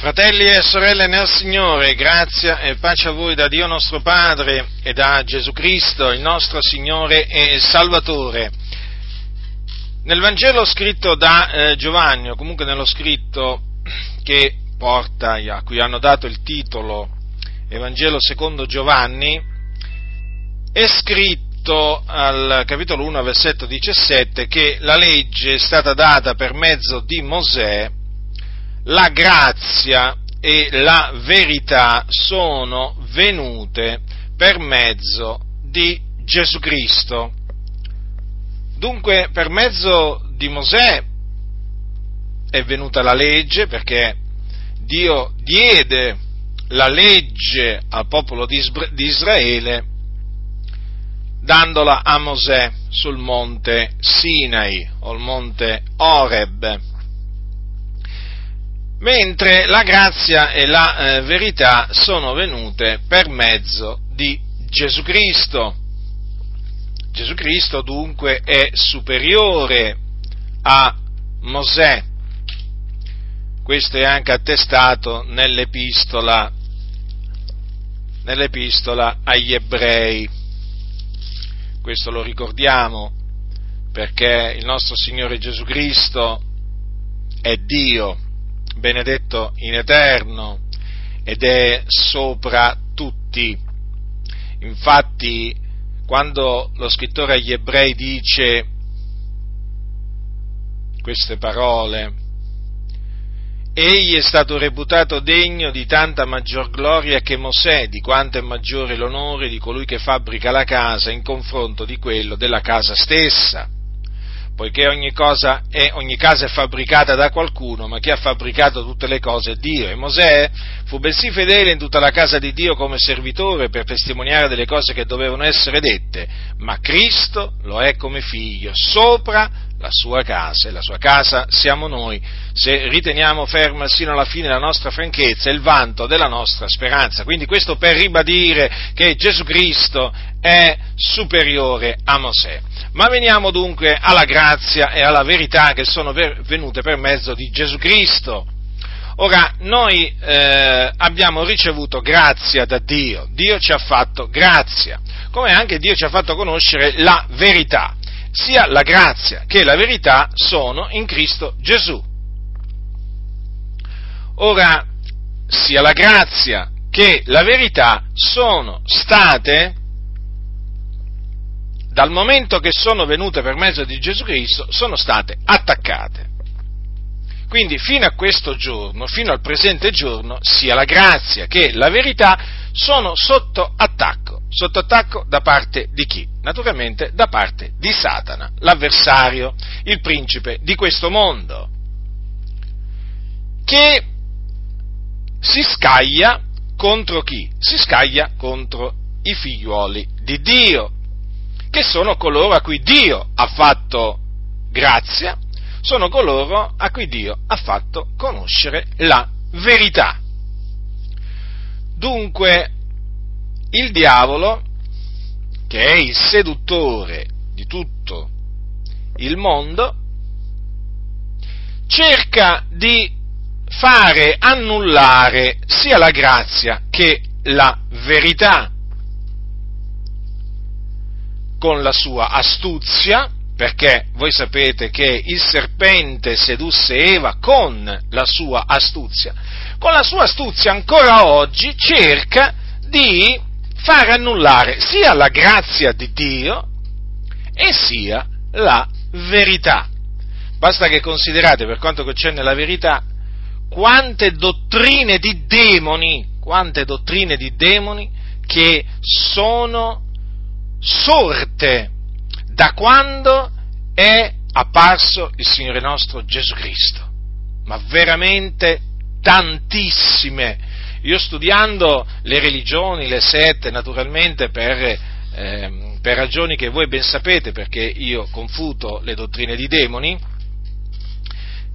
Fratelli e sorelle nel Signore, grazia e pace a voi da Dio nostro Padre e da Gesù Cristo, il nostro Signore e Salvatore. Nel Vangelo scritto da eh, Giovanni, o comunque nello scritto che porta, a cui hanno dato il titolo Evangelo secondo Giovanni, è scritto al capitolo 1, versetto 17, che la legge è stata data per mezzo di Mosè la grazia e la verità sono venute per mezzo di Gesù Cristo. Dunque, per mezzo di Mosè è venuta la legge, perché Dio diede la legge al popolo di Israele dandola a Mosè sul monte Sinai o il monte Oreb mentre la grazia e la eh, verità sono venute per mezzo di Gesù Cristo. Gesù Cristo dunque è superiore a Mosè. Questo è anche attestato nell'epistola, nell'epistola agli ebrei. Questo lo ricordiamo perché il nostro Signore Gesù Cristo è Dio benedetto in eterno ed è sopra tutti. Infatti, quando lo scrittore agli ebrei dice queste parole, egli è stato reputato degno di tanta maggior gloria che Mosè, di quanto è maggiore l'onore di colui che fabbrica la casa in confronto di quello della casa stessa poiché ogni, è, ogni casa è fabbricata da qualcuno, ma chi ha fabbricato tutte le cose è Dio. E Mosè fu bensì fedele in tutta la casa di Dio come servitore per testimoniare delle cose che dovevano essere dette, ma Cristo lo è come figlio sopra la sua casa, e la sua casa siamo noi, se riteniamo ferma sino alla fine la nostra franchezza e il vanto della nostra speranza. Quindi questo per ribadire che Gesù Cristo è superiore a Mosè. Ma veniamo dunque alla grazia e alla verità che sono venute per mezzo di Gesù Cristo. Ora, noi eh, abbiamo ricevuto grazia da Dio, Dio ci ha fatto grazia, come anche Dio ci ha fatto conoscere la verità. Sia la grazia che la verità sono in Cristo Gesù. Ora, sia la grazia che la verità sono state dal momento che sono venute per mezzo di Gesù Cristo, sono state attaccate. Quindi fino a questo giorno, fino al presente giorno, sia la grazia che la verità sono sotto attacco. Sotto attacco da parte di chi? Naturalmente da parte di Satana, l'avversario, il principe di questo mondo, che si scaglia contro chi? Si scaglia contro i figliuoli di Dio, che sono coloro a cui Dio ha fatto grazia, sono coloro a cui Dio ha fatto conoscere la verità. Dunque, il diavolo, che è il seduttore di tutto il mondo, cerca di fare annullare sia la grazia che la verità. Con la sua astuzia, perché voi sapete che il serpente sedusse Eva con la sua astuzia, con la sua astuzia ancora oggi cerca di far annullare sia la grazia di Dio e sia la verità. Basta che considerate per quanto concerne la verità quante dottrine di demoni, quante dottrine di demoni che sono sorte da quando è apparso il Signore nostro Gesù Cristo. Ma veramente tantissime. Io studiando le religioni, le sette, naturalmente per, eh, per ragioni che voi ben sapete, perché io confuto le dottrine di demoni,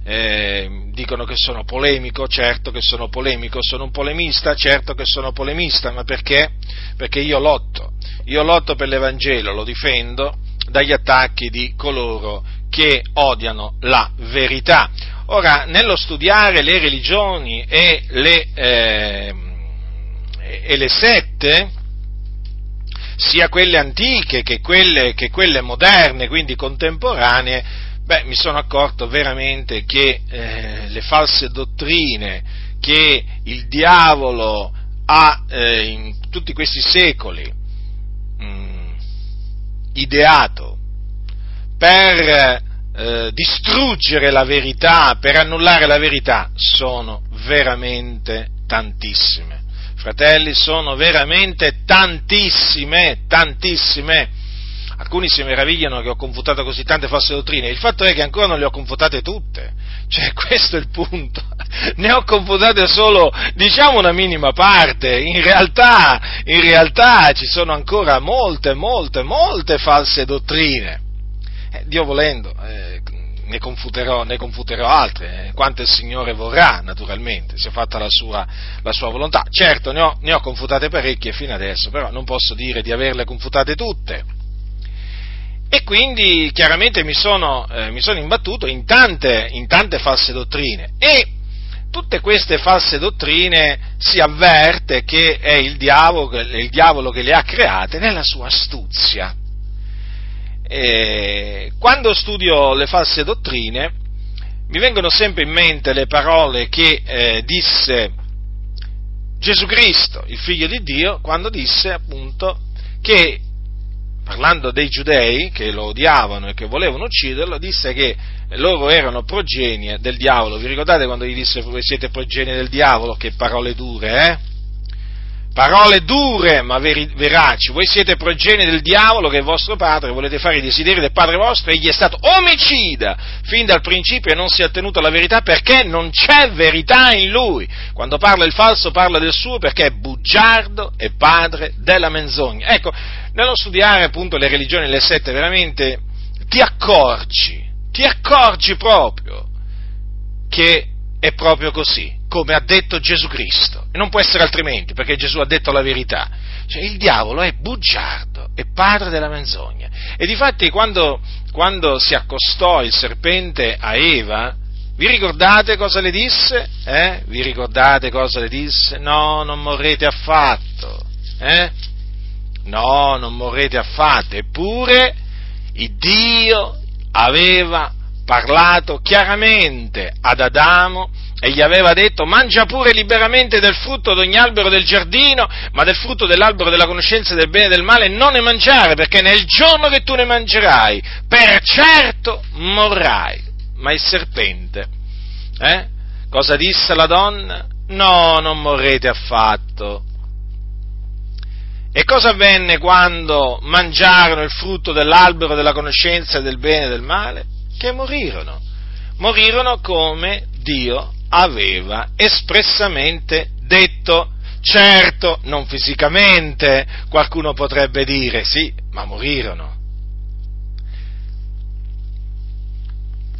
eh, dicono che sono polemico, certo che sono polemico, sono un polemista, certo che sono polemista, ma perché? Perché io lotto, io lotto per l'Evangelo, lo difendo dagli attacchi di coloro che odiano la verità. Ora, nello studiare le religioni e le, eh, e le sette, sia quelle antiche che quelle, che quelle moderne, quindi contemporanee, beh, mi sono accorto veramente che eh, le false dottrine che il diavolo ha eh, in tutti questi secoli mh, mm, ideato per eh, distruggere la verità, per annullare la verità, sono veramente tantissime. Fratelli, sono veramente tantissime, tantissime. Alcuni si meravigliano che ho confutato così tante false dottrine, il fatto è che ancora non le ho confutate tutte, cioè questo è il punto, ne ho confutate solo, diciamo, una minima parte, in realtà, in realtà ci sono ancora molte, molte, molte false dottrine. Eh, Dio volendo, eh, ne confuterò, ne confuterò altre, eh, quante il Signore vorrà, naturalmente, sia fatta la sua, la sua volontà. Certo, ne ho, ne ho, confutate parecchie fino adesso, però non posso dire di averle confutate tutte. E quindi chiaramente mi sono, eh, mi sono imbattuto in tante, in tante false dottrine e tutte queste false dottrine si avverte che è il diavolo, il diavolo che le ha create nella sua astuzia eh, quando studio le false dottrine mi vengono sempre in mente le parole che eh, disse Gesù Cristo, il figlio di Dio, quando disse appunto che, parlando dei giudei che lo odiavano e che volevano ucciderlo, disse che loro erano progenie del diavolo. Vi ricordate quando gli disse siete progenie del diavolo? Che parole dure, eh? Parole dure ma veri, veraci, voi siete progenie del diavolo che è vostro padre, volete fare i desideri del padre vostro, egli è stato omicida fin dal principio e non si è attenuto alla verità perché non c'è verità in lui. Quando parla il falso parla del suo perché è bugiardo e padre della menzogna. Ecco, nello studiare appunto le religioni le sette veramente ti accorgi, ti accorgi proprio che è proprio così come ha detto Gesù Cristo. E non può essere altrimenti, perché Gesù ha detto la verità. Cioè, il diavolo è bugiardo, è padre della menzogna. E difatti quando, quando si accostò il serpente a Eva, vi ricordate cosa le disse? Eh? Vi ricordate cosa le disse? No, non morrete affatto. Eh? No, non morrete affatto. Eppure Dio aveva parlato chiaramente ad Adamo e gli aveva detto mangia pure liberamente del frutto di ogni albero del giardino, ma del frutto dell'albero della conoscenza del bene e del male non ne mangiare, perché nel giorno che tu ne mangerai, per certo morrai. Ma il serpente, eh? Cosa disse la donna? No, non morrete affatto. E cosa avvenne quando mangiarono il frutto dell'albero della conoscenza del bene e del male? Che morirono. Morirono come Dio aveva espressamente detto. Certo, non fisicamente, qualcuno potrebbe dire, sì, ma morirono.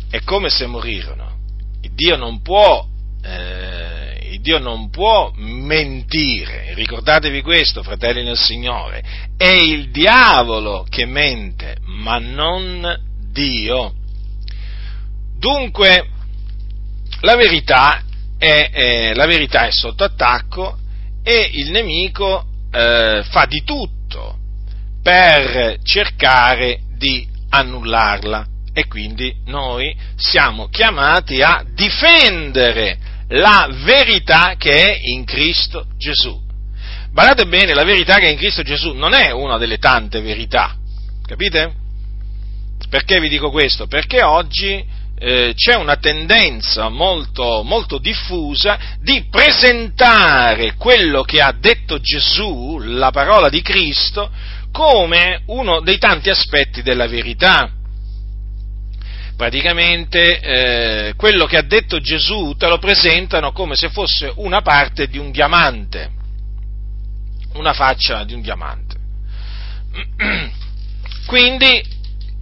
È come se morirono. Il Dio non può, eh, il Dio non può mentire. Ricordatevi questo, fratelli nel Signore. È il diavolo che mente, ma non Dio. Dunque, la verità è, eh, la verità è sotto attacco e il nemico eh, fa di tutto per cercare di annullarla e quindi noi siamo chiamati a difendere la verità che è in Cristo Gesù. Badate bene, la verità che è in Cristo Gesù non è una delle tante verità, capite? Perché vi dico questo? Perché oggi eh, c'è una tendenza molto, molto diffusa di presentare quello che ha detto Gesù, la parola di Cristo, come uno dei tanti aspetti della verità. Praticamente eh, quello che ha detto Gesù te lo presentano come se fosse una parte di un diamante, una faccia di un diamante. Quindi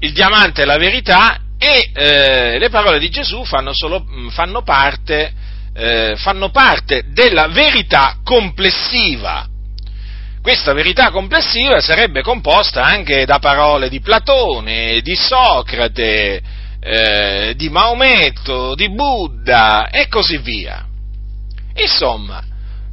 il diamante è la verità e eh, le parole di Gesù fanno, solo, mm, fanno, parte, eh, fanno parte della verità complessiva. Questa verità complessiva sarebbe composta anche da parole di Platone, di Socrate, eh, di Maometto, di Buddha e così via. Insomma,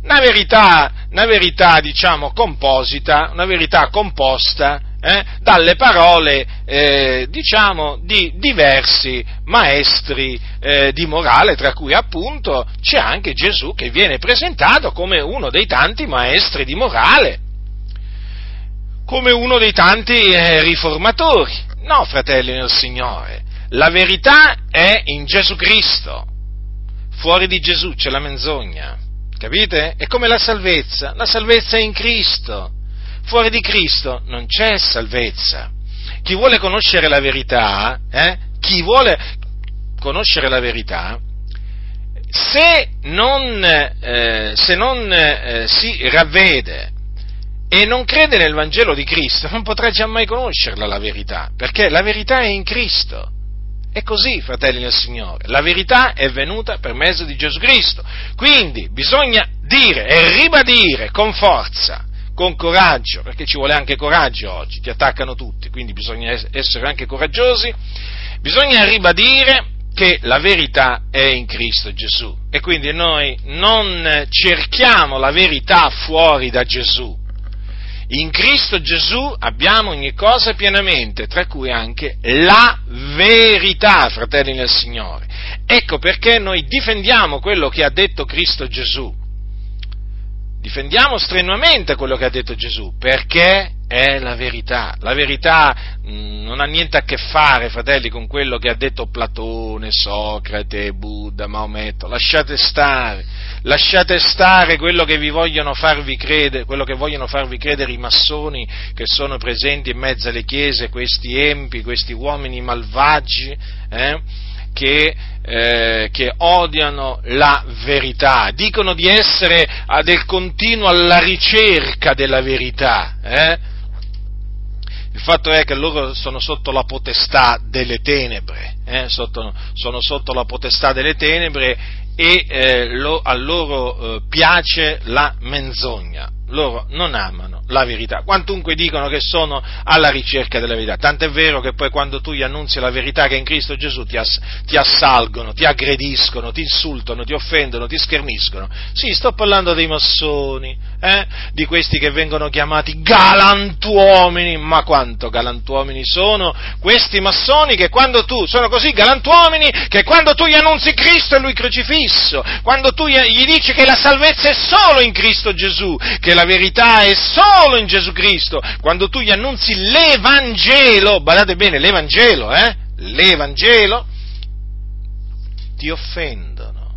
una verità, una verità diciamo composita, una verità composta eh, dalle parole, eh, diciamo, di diversi maestri eh, di morale, tra cui appunto c'è anche Gesù che viene presentato come uno dei tanti maestri di morale, come uno dei tanti eh, riformatori. No, fratelli nel Signore, la verità è in Gesù Cristo. Fuori di Gesù c'è la menzogna, capite? È come la salvezza, la salvezza è in Cristo Fuori di Cristo non c'è salvezza. Chi vuole conoscere la verità, eh, chi vuole conoscere la verità, se non, eh, se non eh, si ravvede e non crede nel Vangelo di Cristo, non potrà mai conoscerla la verità, perché la verità è in Cristo. È così, fratelli del Signore. La verità è venuta per mezzo di Gesù Cristo. Quindi bisogna dire e ribadire con forza con coraggio, perché ci vuole anche coraggio oggi, ti attaccano tutti, quindi bisogna essere anche coraggiosi, bisogna ribadire che la verità è in Cristo Gesù e quindi noi non cerchiamo la verità fuori da Gesù. In Cristo Gesù abbiamo ogni cosa pienamente, tra cui anche la verità, fratelli nel Signore. Ecco perché noi difendiamo quello che ha detto Cristo Gesù difendiamo strenuamente quello che ha detto Gesù, perché è la verità. La verità mm, non ha niente a che fare, fratelli, con quello che ha detto Platone, Socrate, Buddha, Maometto. Lasciate stare, lasciate stare quello che vi vogliono farvi credere, quello che vogliono farvi credere i massoni che sono presenti in mezzo alle chiese, questi empi, questi uomini malvagi, eh? che, eh, che, odiano la verità, dicono di essere del continuo alla ricerca della verità. Eh? Il fatto è che loro sono sotto la potestà delle tenebre, eh? sotto, sono sotto la potestà delle tenebre e eh, lo, a loro eh, piace la menzogna loro non amano la verità, quantunque dicono che sono alla ricerca della verità. Tant'è vero che poi quando tu gli annunzi la verità che è in Cristo Gesù ti, ass- ti assalgono, ti aggrediscono, ti insultano, ti offendono, ti scherniscono. Sì, sto parlando dei massoni, eh? di questi che vengono chiamati galantuomini, ma quanto galantuomini sono questi massoni che quando tu, sono così galantuomini che quando tu gli annunzi Cristo e Lui crocifisso, quando tu gli dici che la salvezza è solo in Cristo Gesù, che la la verità è solo in Gesù Cristo. Quando tu gli annunzi l'Evangelo, badate bene, l'Evangelo, eh? L'Evangelo, ti offendono,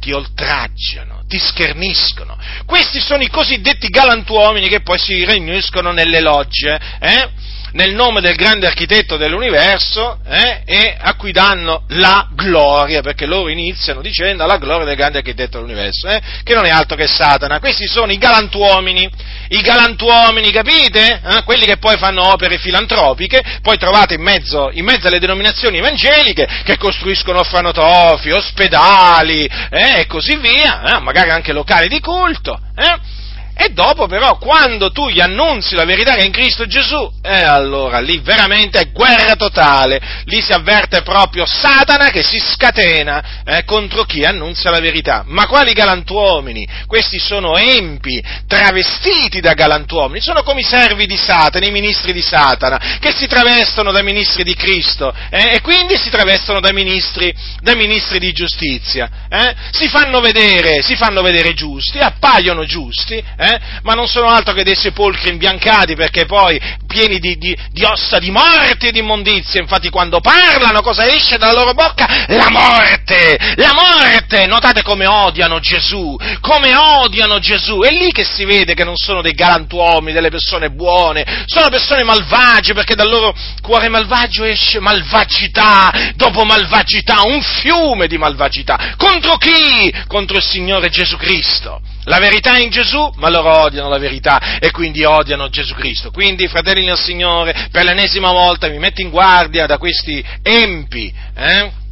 ti oltraggiano, ti scherniscono. Questi sono i cosiddetti galantuomini che poi si riuniscono nelle logge, eh? Nel nome del grande architetto dell'universo eh, e a cui danno la gloria, perché loro iniziano dicendo la gloria del grande architetto dell'universo, eh, che non è altro che Satana. Questi sono i galantuomini, i galantuomini, capite? Eh, quelli che poi fanno opere filantropiche, poi trovate in mezzo, in mezzo alle denominazioni evangeliche che costruiscono orfanotrofi, ospedali eh, e così via, eh, magari anche locali di culto. Eh? E dopo però, quando tu gli annunzi la verità che è in Cristo Gesù, eh, allora lì veramente è guerra totale, lì si avverte proprio Satana che si scatena eh, contro chi annunzia la verità. Ma quali galantuomini? Questi sono empi, travestiti da galantuomini, sono come i servi di Satana, i ministri di Satana, che si travestono da ministri di Cristo eh, e quindi si travestono da ministri, da ministri di giustizia. Eh. Si fanno vedere, si fanno vedere giusti, appaiono giusti, eh? ma non sono altro che dei sepolcri imbiancati perché poi pieni di, di, di ossa di morte e di immondizie, infatti quando parlano cosa esce dalla loro bocca? La morte, la morte, notate come odiano Gesù, come odiano Gesù, è lì che si vede che non sono dei galantuomini, delle persone buone, sono persone malvagie perché dal loro cuore malvagio esce malvagità dopo malvagità, un fiume di malvagità, contro chi? Contro il Signore Gesù Cristo. La verità in Gesù, ma loro odiano la verità e quindi odiano Gesù Cristo. Quindi, fratelli del Signore, per l'ennesima volta mi metto in guardia da questi empi, eh?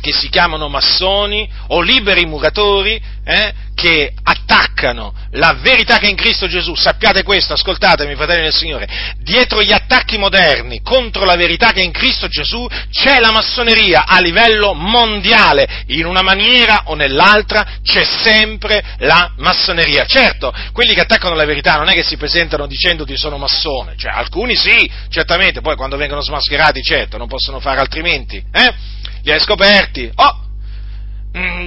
Che si chiamano massoni o liberi muratori eh, che attaccano la verità che è in Cristo Gesù. Sappiate questo, ascoltatemi fratelli del Signore, dietro gli attacchi moderni contro la verità che è in Cristo Gesù c'è la massoneria a livello mondiale, in una maniera o nell'altra c'è sempre la massoneria. Certo, quelli che attaccano la verità non è che si presentano dicendoti sono massone, cioè alcuni sì, certamente, poi quando vengono smascherati certo, non possono fare altrimenti, eh? Li hai scoperti, oh,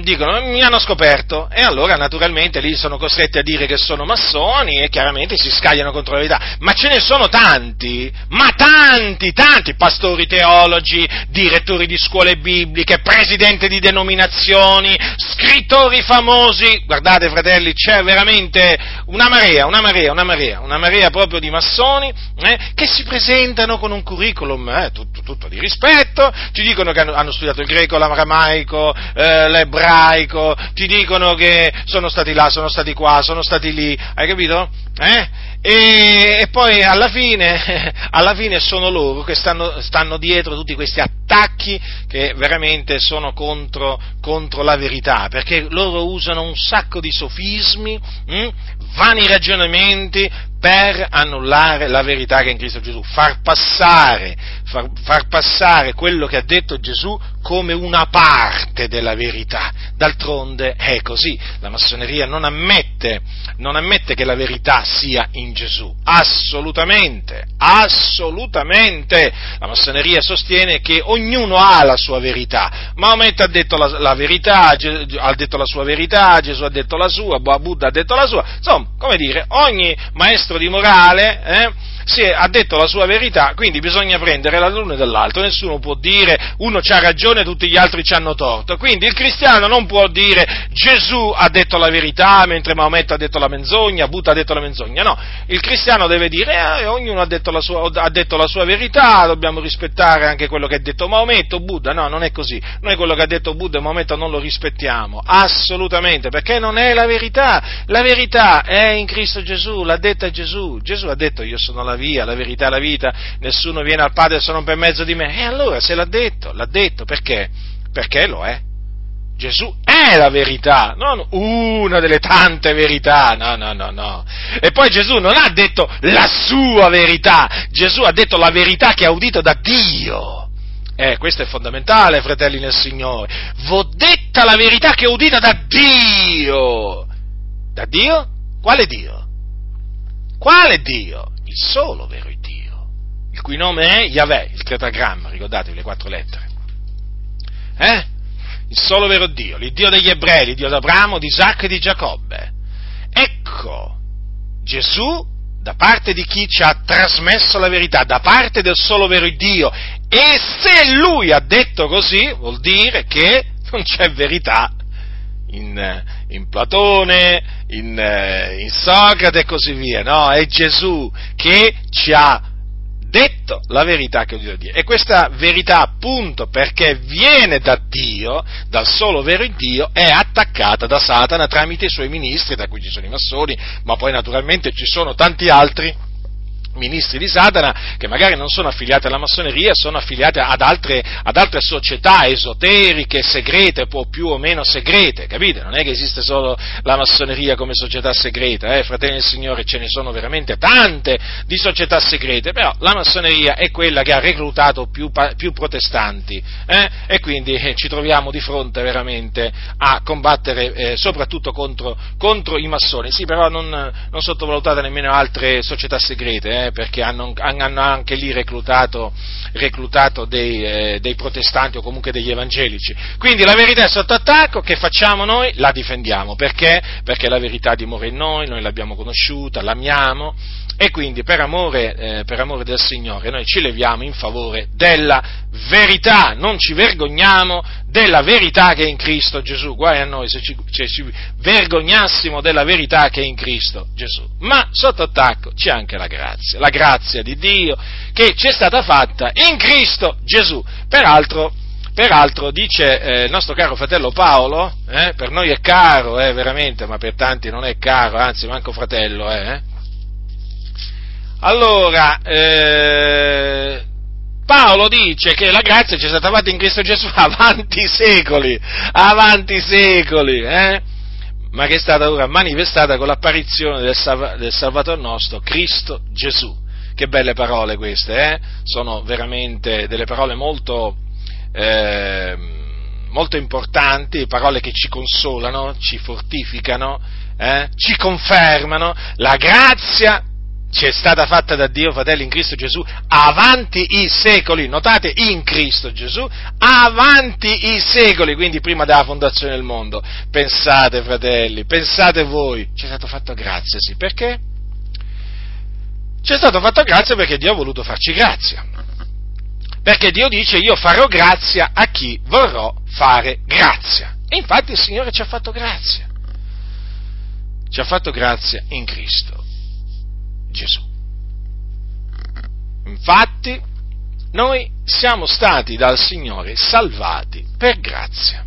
dicono mi hanno scoperto. E allora naturalmente lì sono costretti a dire che sono massoni e chiaramente si scagliano contro la verità, ma ce ne sono tanti, ma tanti, tanti pastori teologi, direttori di scuole bibliche, presidenti di denominazioni, scrittori famosi, guardate fratelli, c'è veramente una marea, una marea, una marea, una marea proprio di massoni eh, che si presentano con un curriculum eh, tutto, tutto, di rispetto, ti dicono che hanno, hanno studiato il greco, l'aramaico, eh, l'ebraico, ti dicono che sono stati là, sono stati qua, sono stati lì, hai capito? Eh? E, e, poi alla fine, alla fine, sono loro che stanno, stanno, dietro tutti questi attacchi che veramente sono contro, contro, la verità, perché loro usano un sacco di sofismi, hm, vani ragionamenti per annullare la verità che è in Cristo Gesù, far passare, far, far passare quello che ha detto Gesù come una parte della verità. D'altronde è così, la massoneria non ammette, non ammette che la verità sia in Gesù, assolutamente, assolutamente. La massoneria sostiene che ognuno ha la sua verità, Maometto ha detto la, la verità, ha detto la sua verità, Gesù ha detto la sua, Buddha ha detto la sua, insomma, come dire, ogni maestro di morale, eh, si è, ha detto la sua verità, quindi bisogna prendere l'uno e dall'altro, nessuno può dire uno c'ha ragione, tutti gli altri ci hanno torto, quindi il cristiano non può dire Gesù ha detto la verità mentre Maometto ha detto la menzogna, Buddha ha detto la menzogna, no, il cristiano deve dire eh, ognuno ha detto, sua, ha detto, la sua, verità, dobbiamo rispettare anche quello che ha detto Maometto, Buddha, no, non è così, noi quello che ha detto Buddha e Maometto non lo rispettiamo, assolutamente, perché non è la verità, la verità è in Cristo Gesù, l'ha detta Gesù, Gesù ha detto io sono la via, la verità e la vita, nessuno viene al Padre se non per mezzo di me. E allora se l'ha detto, l'ha detto perché? Perché lo è. Gesù è la verità, non una delle tante verità, no, no, no, no. E poi Gesù non ha detto la sua verità, Gesù ha detto la verità che ha udito da Dio. Eh, questo è fondamentale, fratelli nel Signore. V'ho detta la verità che ho udita da Dio. Da Dio? Quale Dio? Quale Dio? il solo vero Dio, il cui nome è Yahweh, il tetragramma, ricordatevi le quattro lettere. Eh? Il solo vero Dio, l'Iddio degli ebrei, l'Iddio di Abramo, di Isacco e di Giacobbe. Ecco, Gesù, da parte di chi ci ha trasmesso la verità, da parte del solo vero Dio, e se lui ha detto così, vuol dire che non c'è verità in, in Platone, in, eh, in, Socrate e così via, no? È Gesù che ci ha detto la verità che Dio Dio. E questa verità, appunto, perché viene da Dio, dal solo vero Dio, è attaccata da Satana tramite i suoi ministri, da cui ci sono i massoni, ma poi naturalmente ci sono tanti altri ministri di Satana che magari non sono affiliati alla massoneria, sono affiliati ad altre, ad altre, società esoteriche, segrete, o più o meno segrete, capite? Non è che esiste solo la massoneria come società segreta, eh? fratelli del Signore, ce ne sono veramente tante di società segrete, però la massoneria è quella che ha reclutato più, più protestanti eh? e quindi eh, ci troviamo di fronte veramente a combattere eh, soprattutto contro, contro, i massoni. Sì, però non, non sottovalutate nemmeno altre società segrete, eh? perché hanno, hanno, anche lì reclutato, reclutato dei, eh, dei, protestanti o comunque degli evangelici. Quindi la verità è sotto attacco, che facciamo noi? La difendiamo, perché? Perché la verità dimora in noi, noi l'abbiamo conosciuta, l'amiamo e quindi per amore, eh, per amore del Signore noi ci leviamo in favore della verità, non ci vergogniamo della verità che è in Cristo Gesù, guai a noi se ci, se ci vergognassimo della verità che è in Cristo Gesù, ma sotto attacco c'è anche la grazia, la grazia di Dio che ci è stata fatta in Cristo Gesù, peraltro Peraltro dice eh, il nostro caro fratello Paolo, eh, per noi è caro, eh, veramente, ma per tanti non è caro, anzi manco fratello, eh, allora, eh, Paolo dice che la grazia ci è stata fatta in Cristo Gesù avanti secoli, avanti secoli, eh? ma che è stata ora manifestata con l'apparizione del, Salva- del Salvatore nostro, Cristo Gesù. Che belle parole queste, eh? Sono veramente delle parole molto, eh, molto importanti, parole che ci consolano, ci fortificano, eh? ci confermano. La grazia ci è stata fatta da Dio, fratelli, in Cristo Gesù, avanti i secoli, notate in Cristo Gesù, avanti i secoli, quindi prima della fondazione del mondo. Pensate, fratelli, pensate voi, ci è stato fatto grazia, sì, perché? Ci è stato fatto grazia perché Dio ha voluto farci grazia. Perché Dio dice io farò grazia a chi vorrò fare grazia. E infatti il Signore ci ha fatto grazia. Ci ha fatto grazia in Cristo. Gesù. Infatti, noi siamo stati dal Signore salvati per grazia.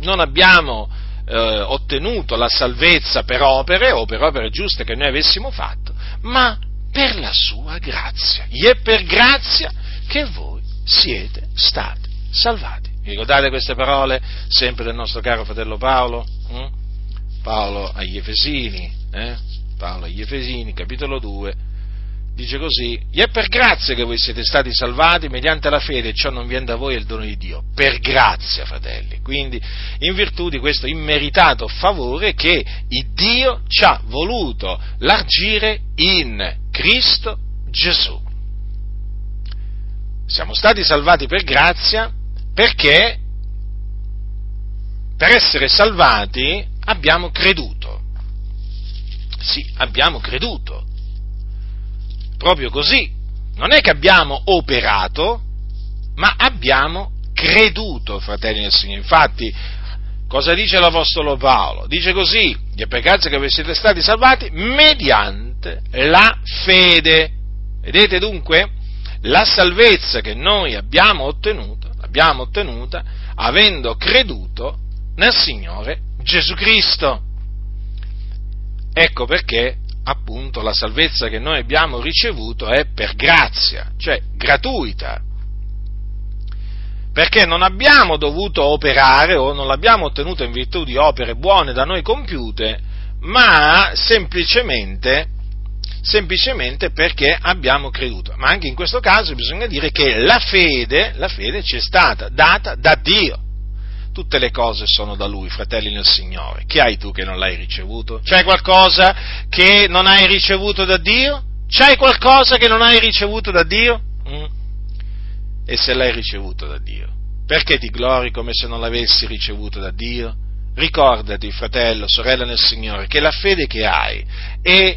Non abbiamo eh, ottenuto la salvezza per opere o per opere giuste che noi avessimo fatto, ma per la sua grazia. E è per grazia che voi siete stati salvati. Ricordate queste parole sempre del nostro caro fratello Paolo? Hm? Paolo agli Efesini, eh? Paolo agli Efesini, capitolo 2, dice così, e è per grazia che voi siete stati salvati mediante la fede, ciò non viene da voi, è il dono di Dio, per grazia, fratelli. Quindi, in virtù di questo immeritato favore che Dio ci ha voluto largire in Cristo Gesù. Siamo stati salvati per grazia perché per essere salvati abbiamo creduto. Sì, abbiamo creduto. Proprio così. Non è che abbiamo operato, ma abbiamo creduto, fratelli del Signore. Infatti, cosa dice l'Apostolo Paolo? Dice così, che per grazia che siete stati salvati mediante la fede. Vedete dunque? La salvezza che noi abbiamo ottenuto, l'abbiamo ottenuta avendo creduto nel Signore Gesù Cristo. Ecco perché appunto la salvezza che noi abbiamo ricevuto è per grazia, cioè gratuita. Perché non abbiamo dovuto operare o non l'abbiamo ottenuta in virtù di opere buone da noi compiute, ma semplicemente, semplicemente perché abbiamo creduto. Ma anche in questo caso bisogna dire che la fede, la fede ci è stata data da Dio tutte le cose sono da Lui, fratelli nel Signore. Che hai tu che non l'hai ricevuto? C'hai qualcosa che non hai ricevuto da Dio? C'hai qualcosa che non hai ricevuto da Dio? Mm? E se l'hai ricevuto da Dio, perché ti glori come se non l'avessi ricevuto da Dio? Ricordati, fratello, sorella nel Signore, che la fede che hai è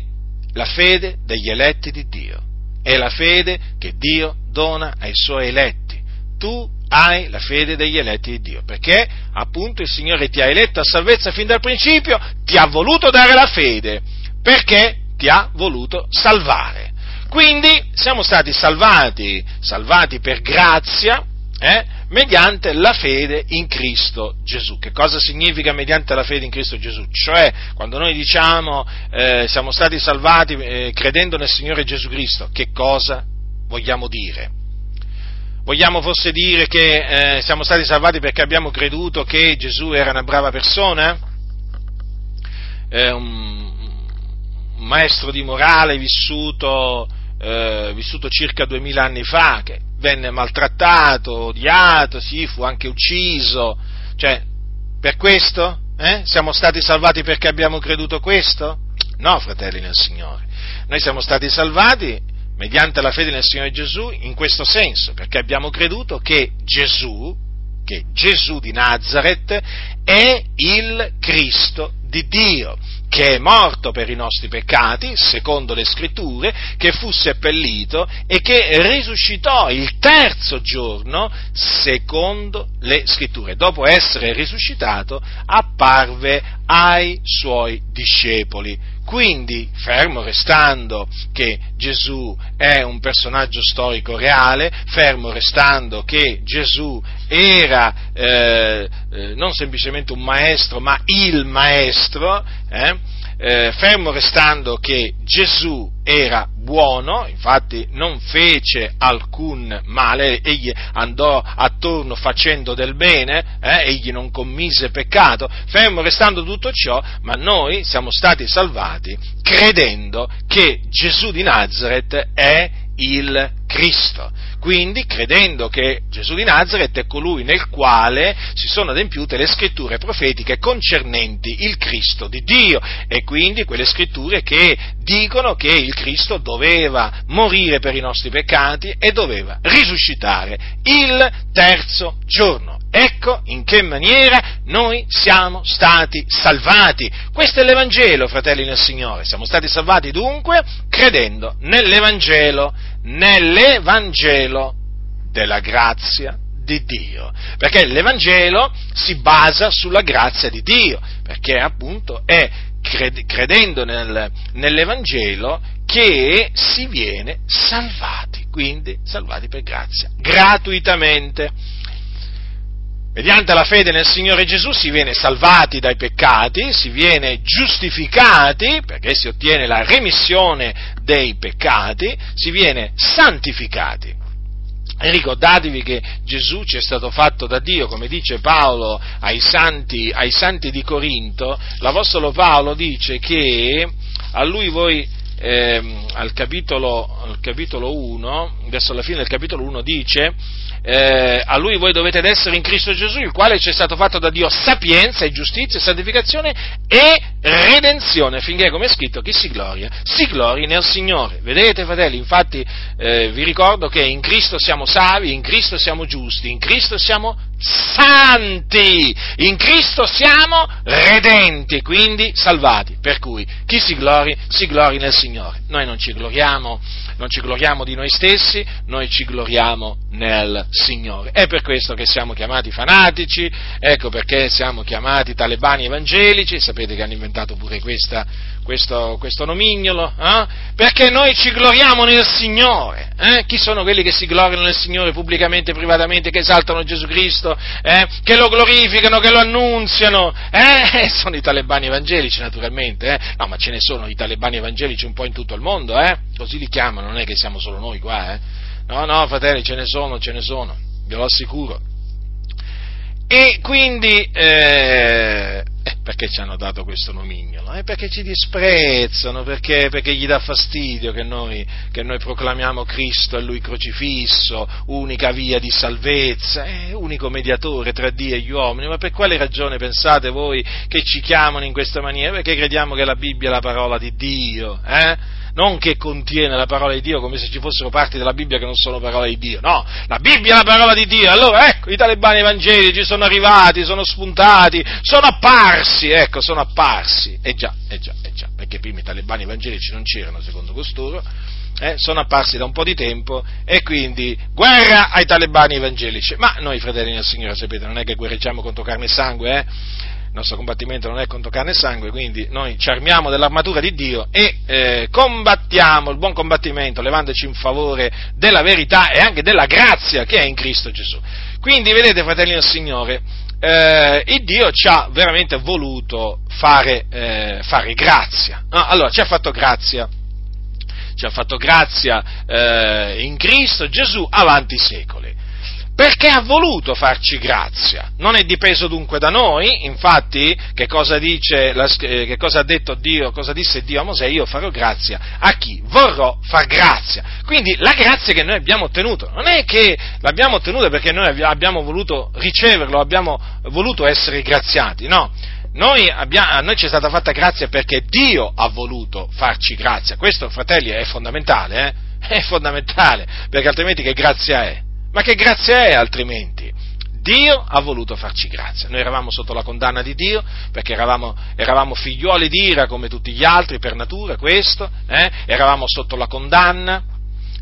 la fede degli eletti di Dio, è la fede che Dio dona ai suoi eletti. Tu hai la fede degli eletti di Dio, perché appunto il Signore ti ha eletto a salvezza fin dal principio, ti ha voluto dare la fede, perché ti ha voluto salvare. Quindi siamo stati salvati, salvati per grazia, eh, mediante la fede in Cristo Gesù. Che cosa significa mediante la fede in Cristo Gesù? Cioè, quando noi diciamo eh, siamo stati salvati eh, credendo nel Signore Gesù Cristo, che cosa vogliamo dire? Vogliamo forse dire che eh, siamo stati salvati perché abbiamo creduto che Gesù era una brava persona? Eh, un, maestro di morale vissuto, eh, vissuto circa duemila anni fa, che venne maltrattato, odiato, sì, fu anche ucciso. Cioè, per questo? Eh? Siamo stati salvati perché abbiamo creduto questo? No, fratelli nel Signore. Noi siamo stati salvati mediante la fede nel Signore Gesù in questo senso, perché abbiamo creduto che Gesù, che Gesù di Nazareth è il Cristo di Dio, che è morto per i nostri peccati, secondo le scritture, che fu seppellito e che risuscitò il terzo giorno, secondo le scritture. Dopo essere risuscitato, apparve ai suoi discepoli. Quindi, fermo restando che Gesù è un personaggio storico reale, fermo restando che Gesù era eh, eh, non semplicemente un maestro, ma il maestro, eh, eh, fermo restando che Gesù era buono, infatti non fece alcun male, egli andò attorno facendo del bene, eh, egli non commise peccato, fermo restando tutto ciò, ma noi siamo stati salvati credendo che Gesù di Nazareth è il Cristo. Quindi credendo che Gesù di Nazareth è colui nel quale si sono adempiute le scritture profetiche concernenti il Cristo di Dio e quindi quelle scritture che dicono che il Cristo doveva morire per i nostri peccati e doveva risuscitare il terzo giorno. Ecco in che maniera noi siamo stati salvati. Questo è l'Evangelo, fratelli nel Signore. Siamo stati salvati dunque credendo nell'Evangelo, nell'Evangelo della grazia di Dio. Perché l'Evangelo si basa sulla grazia di Dio, perché appunto è credendo nel, nell'Evangelo che si viene salvati, quindi salvati per grazia, gratuitamente mediante la fede nel Signore Gesù si viene salvati dai peccati, si viene giustificati, perché si ottiene la remissione dei peccati, si viene santificati. E ricordatevi che Gesù ci è stato fatto da Dio, come dice Paolo ai santi, ai santi di Corinto, l'Apostolo Paolo dice che a lui voi eh, al, capitolo, al capitolo 1, verso la fine del capitolo 1 dice eh, a lui voi dovete essere in Cristo Gesù, il quale ci è stato fatto da Dio sapienza e giustizia, santificazione e redenzione, finché come è scritto chi si gloria, si glori nel Signore. Vedete fratelli, infatti eh, vi ricordo che in Cristo siamo savi, in Cristo siamo giusti, in Cristo siamo santi, in Cristo siamo redenti, quindi salvati. Per cui chi si glori, si glori nel Signore. Noi non ci gloriamo, non ci gloriamo di noi stessi, noi ci gloriamo nel Signore. È per questo che siamo chiamati fanatici, ecco perché siamo chiamati talebani evangelici, sapete che hanno inventato pure questa, questo, questo nomignolo, eh? perché noi ci gloriamo nel Signore. Eh? Chi sono quelli che si gloriano nel Signore pubblicamente e privatamente, che esaltano Gesù Cristo, eh? che lo glorificano, che lo annunziano? Eh? Sono i talebani evangelici naturalmente, eh? no ma ce ne sono i talebani evangelici un po' in tutto il mondo, eh? così li chiamano, non è che siamo solo noi qua. Eh? No, no, fratelli, ce ne sono, ce ne sono, ve lo assicuro. E quindi, eh, eh, perché ci hanno dato questo nomignolo? Eh, perché ci disprezzano, perché, perché gli dà fastidio che noi, che noi, proclamiamo Cristo e Lui crocifisso, unica via di salvezza, eh, unico mediatore tra Dio e gli uomini. Ma per quale ragione pensate voi che ci chiamano in questa maniera? Perché crediamo che la Bibbia è la parola di Dio, eh? Non che contiene la parola di Dio come se ci fossero parti della Bibbia che non sono parola di Dio, no, la Bibbia è la parola di Dio, allora ecco, i talebani evangelici sono arrivati, sono spuntati, sono apparsi, ecco, sono apparsi, e già, e già, e già, perché prima i talebani evangelici non c'erano secondo costoro, eh, sono apparsi da un po' di tempo e quindi guerra ai talebani evangelici. Ma noi fratelli del Signore, sapete, non è che guerreggiamo contro carne e sangue, eh? Il nostro combattimento non è contro carne e sangue, quindi noi ci armiamo dell'armatura di Dio e eh, combattiamo il buon combattimento levandoci in favore della verità e anche della grazia che è in Cristo Gesù. Quindi vedete, fratelli del Signore, eh, il Dio ci ha veramente voluto fare, eh, fare grazia. No? Allora, ci ha fatto grazia ci ha fatto grazia eh, in Cristo Gesù avanti i secoli perché ha voluto farci grazia. Non è dipeso dunque da noi, infatti, che cosa, dice, eh, che cosa ha detto Dio, cosa disse Dio a Mosè? Io farò grazia a chi vorrò far grazia. Quindi la grazia che noi abbiamo ottenuto non è che l'abbiamo ottenuta perché noi abbiamo voluto riceverlo, abbiamo voluto essere graziati, no. Noi abbiamo, a noi ci è stata fatta grazia perché Dio ha voluto farci grazia. Questo, fratelli, è fondamentale, eh? È fondamentale, perché altrimenti che grazia è? Ma che grazia è altrimenti? Dio ha voluto farci grazia. Noi eravamo sotto la condanna di Dio perché eravamo, eravamo figliuoli di ira come tutti gli altri per natura, questo, eh? eravamo sotto la condanna,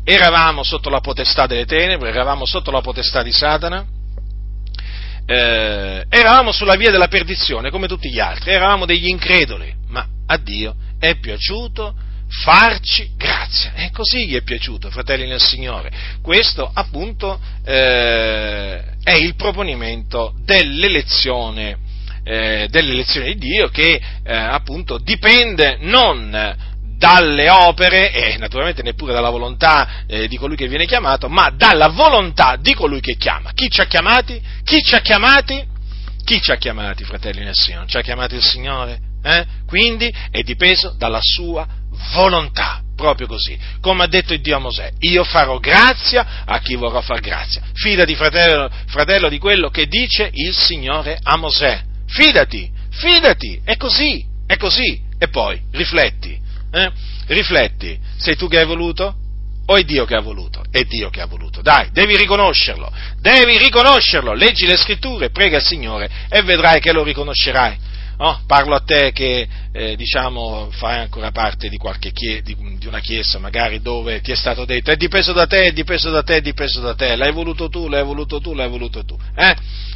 eravamo sotto la potestà delle tenebre, eravamo sotto la potestà di Satana, eh, eravamo sulla via della perdizione come tutti gli altri, eravamo degli increduli, ma a Dio è piaciuto farci grazia. E così gli è piaciuto, fratelli nel Signore. Questo appunto eh, è il proponimento dell'elezione, eh, dell'elezione di Dio che eh, appunto dipende non dalle opere e naturalmente neppure dalla volontà eh, di colui che viene chiamato, ma dalla volontà di colui che chiama. Chi ci ha chiamati? Chi ci ha chiamati? Chi ci ha chiamati, fratelli nel Signore? Ci ha chiamati il Signore? Eh? Quindi è dipeso dalla sua volontà, proprio così. Come ha detto il Dio a Mosè, io farò grazia a chi vorrà far grazia. Fidati, fratello, fratello, di quello che dice il Signore a Mosè. Fidati, fidati, è così, è così. E poi rifletti, eh? rifletti, sei tu che hai voluto? O è Dio che ha voluto? È Dio che ha voluto. Dai, devi riconoscerlo, devi riconoscerlo. Leggi le scritture, prega il Signore e vedrai che lo riconoscerai. Oh, parlo a te che eh, diciamo fai ancora parte di, chie- di, di, una chiesa magari dove ti è stato detto è dipeso da te, è dipeso da te, è dipeso da te, l'hai voluto tu, l'hai voluto tu, l'hai voluto tu. Eh?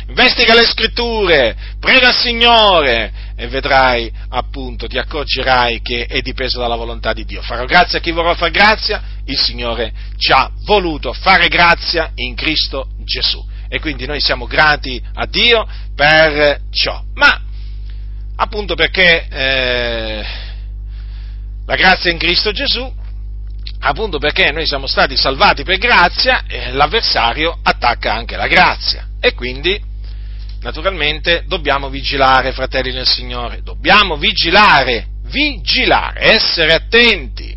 Investiga le scritture, prega il Signore e vedrai appunto, ti accorgerai che è dipeso dalla volontà di Dio. Farò grazia a chi vorrà far grazia, il Signore ci ha voluto fare grazia in Cristo Gesù. E quindi noi siamo grati a Dio per ciò. Ma appunto perché eh, la grazia in Cristo Gesù, appunto perché noi siamo stati salvati per grazia, eh, l'avversario attacca anche la grazia. E quindi naturalmente dobbiamo vigilare, fratelli nel Signore, dobbiamo vigilare, vigilare, essere attenti,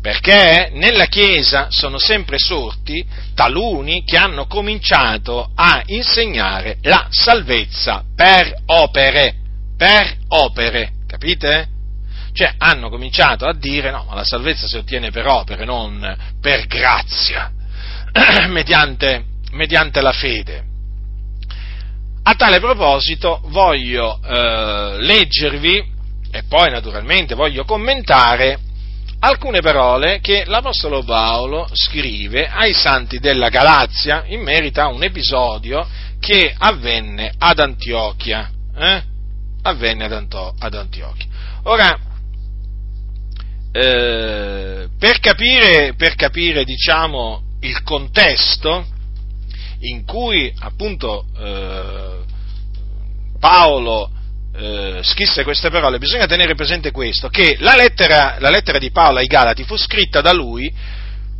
perché nella Chiesa sono sempre sorti taluni che hanno cominciato a insegnare la salvezza per opere per opere, capite? Cioè hanno cominciato a dire no, ma la salvezza si ottiene per opere, non per grazia, mediante, mediante la fede. A tale proposito voglio eh, leggervi e poi naturalmente voglio commentare alcune parole che l'Apostolo Paolo scrive ai santi della Galazia in merito a un episodio che avvenne ad Antiochia. Eh? Avvenne ad, Antiochia. Ora, eh, per capire, per capire diciamo, il contesto in cui appunto eh, Paolo eh, scrisse queste parole, bisogna tenere presente questo, che la lettera, la lettera di Paolo ai Galati fu scritta da lui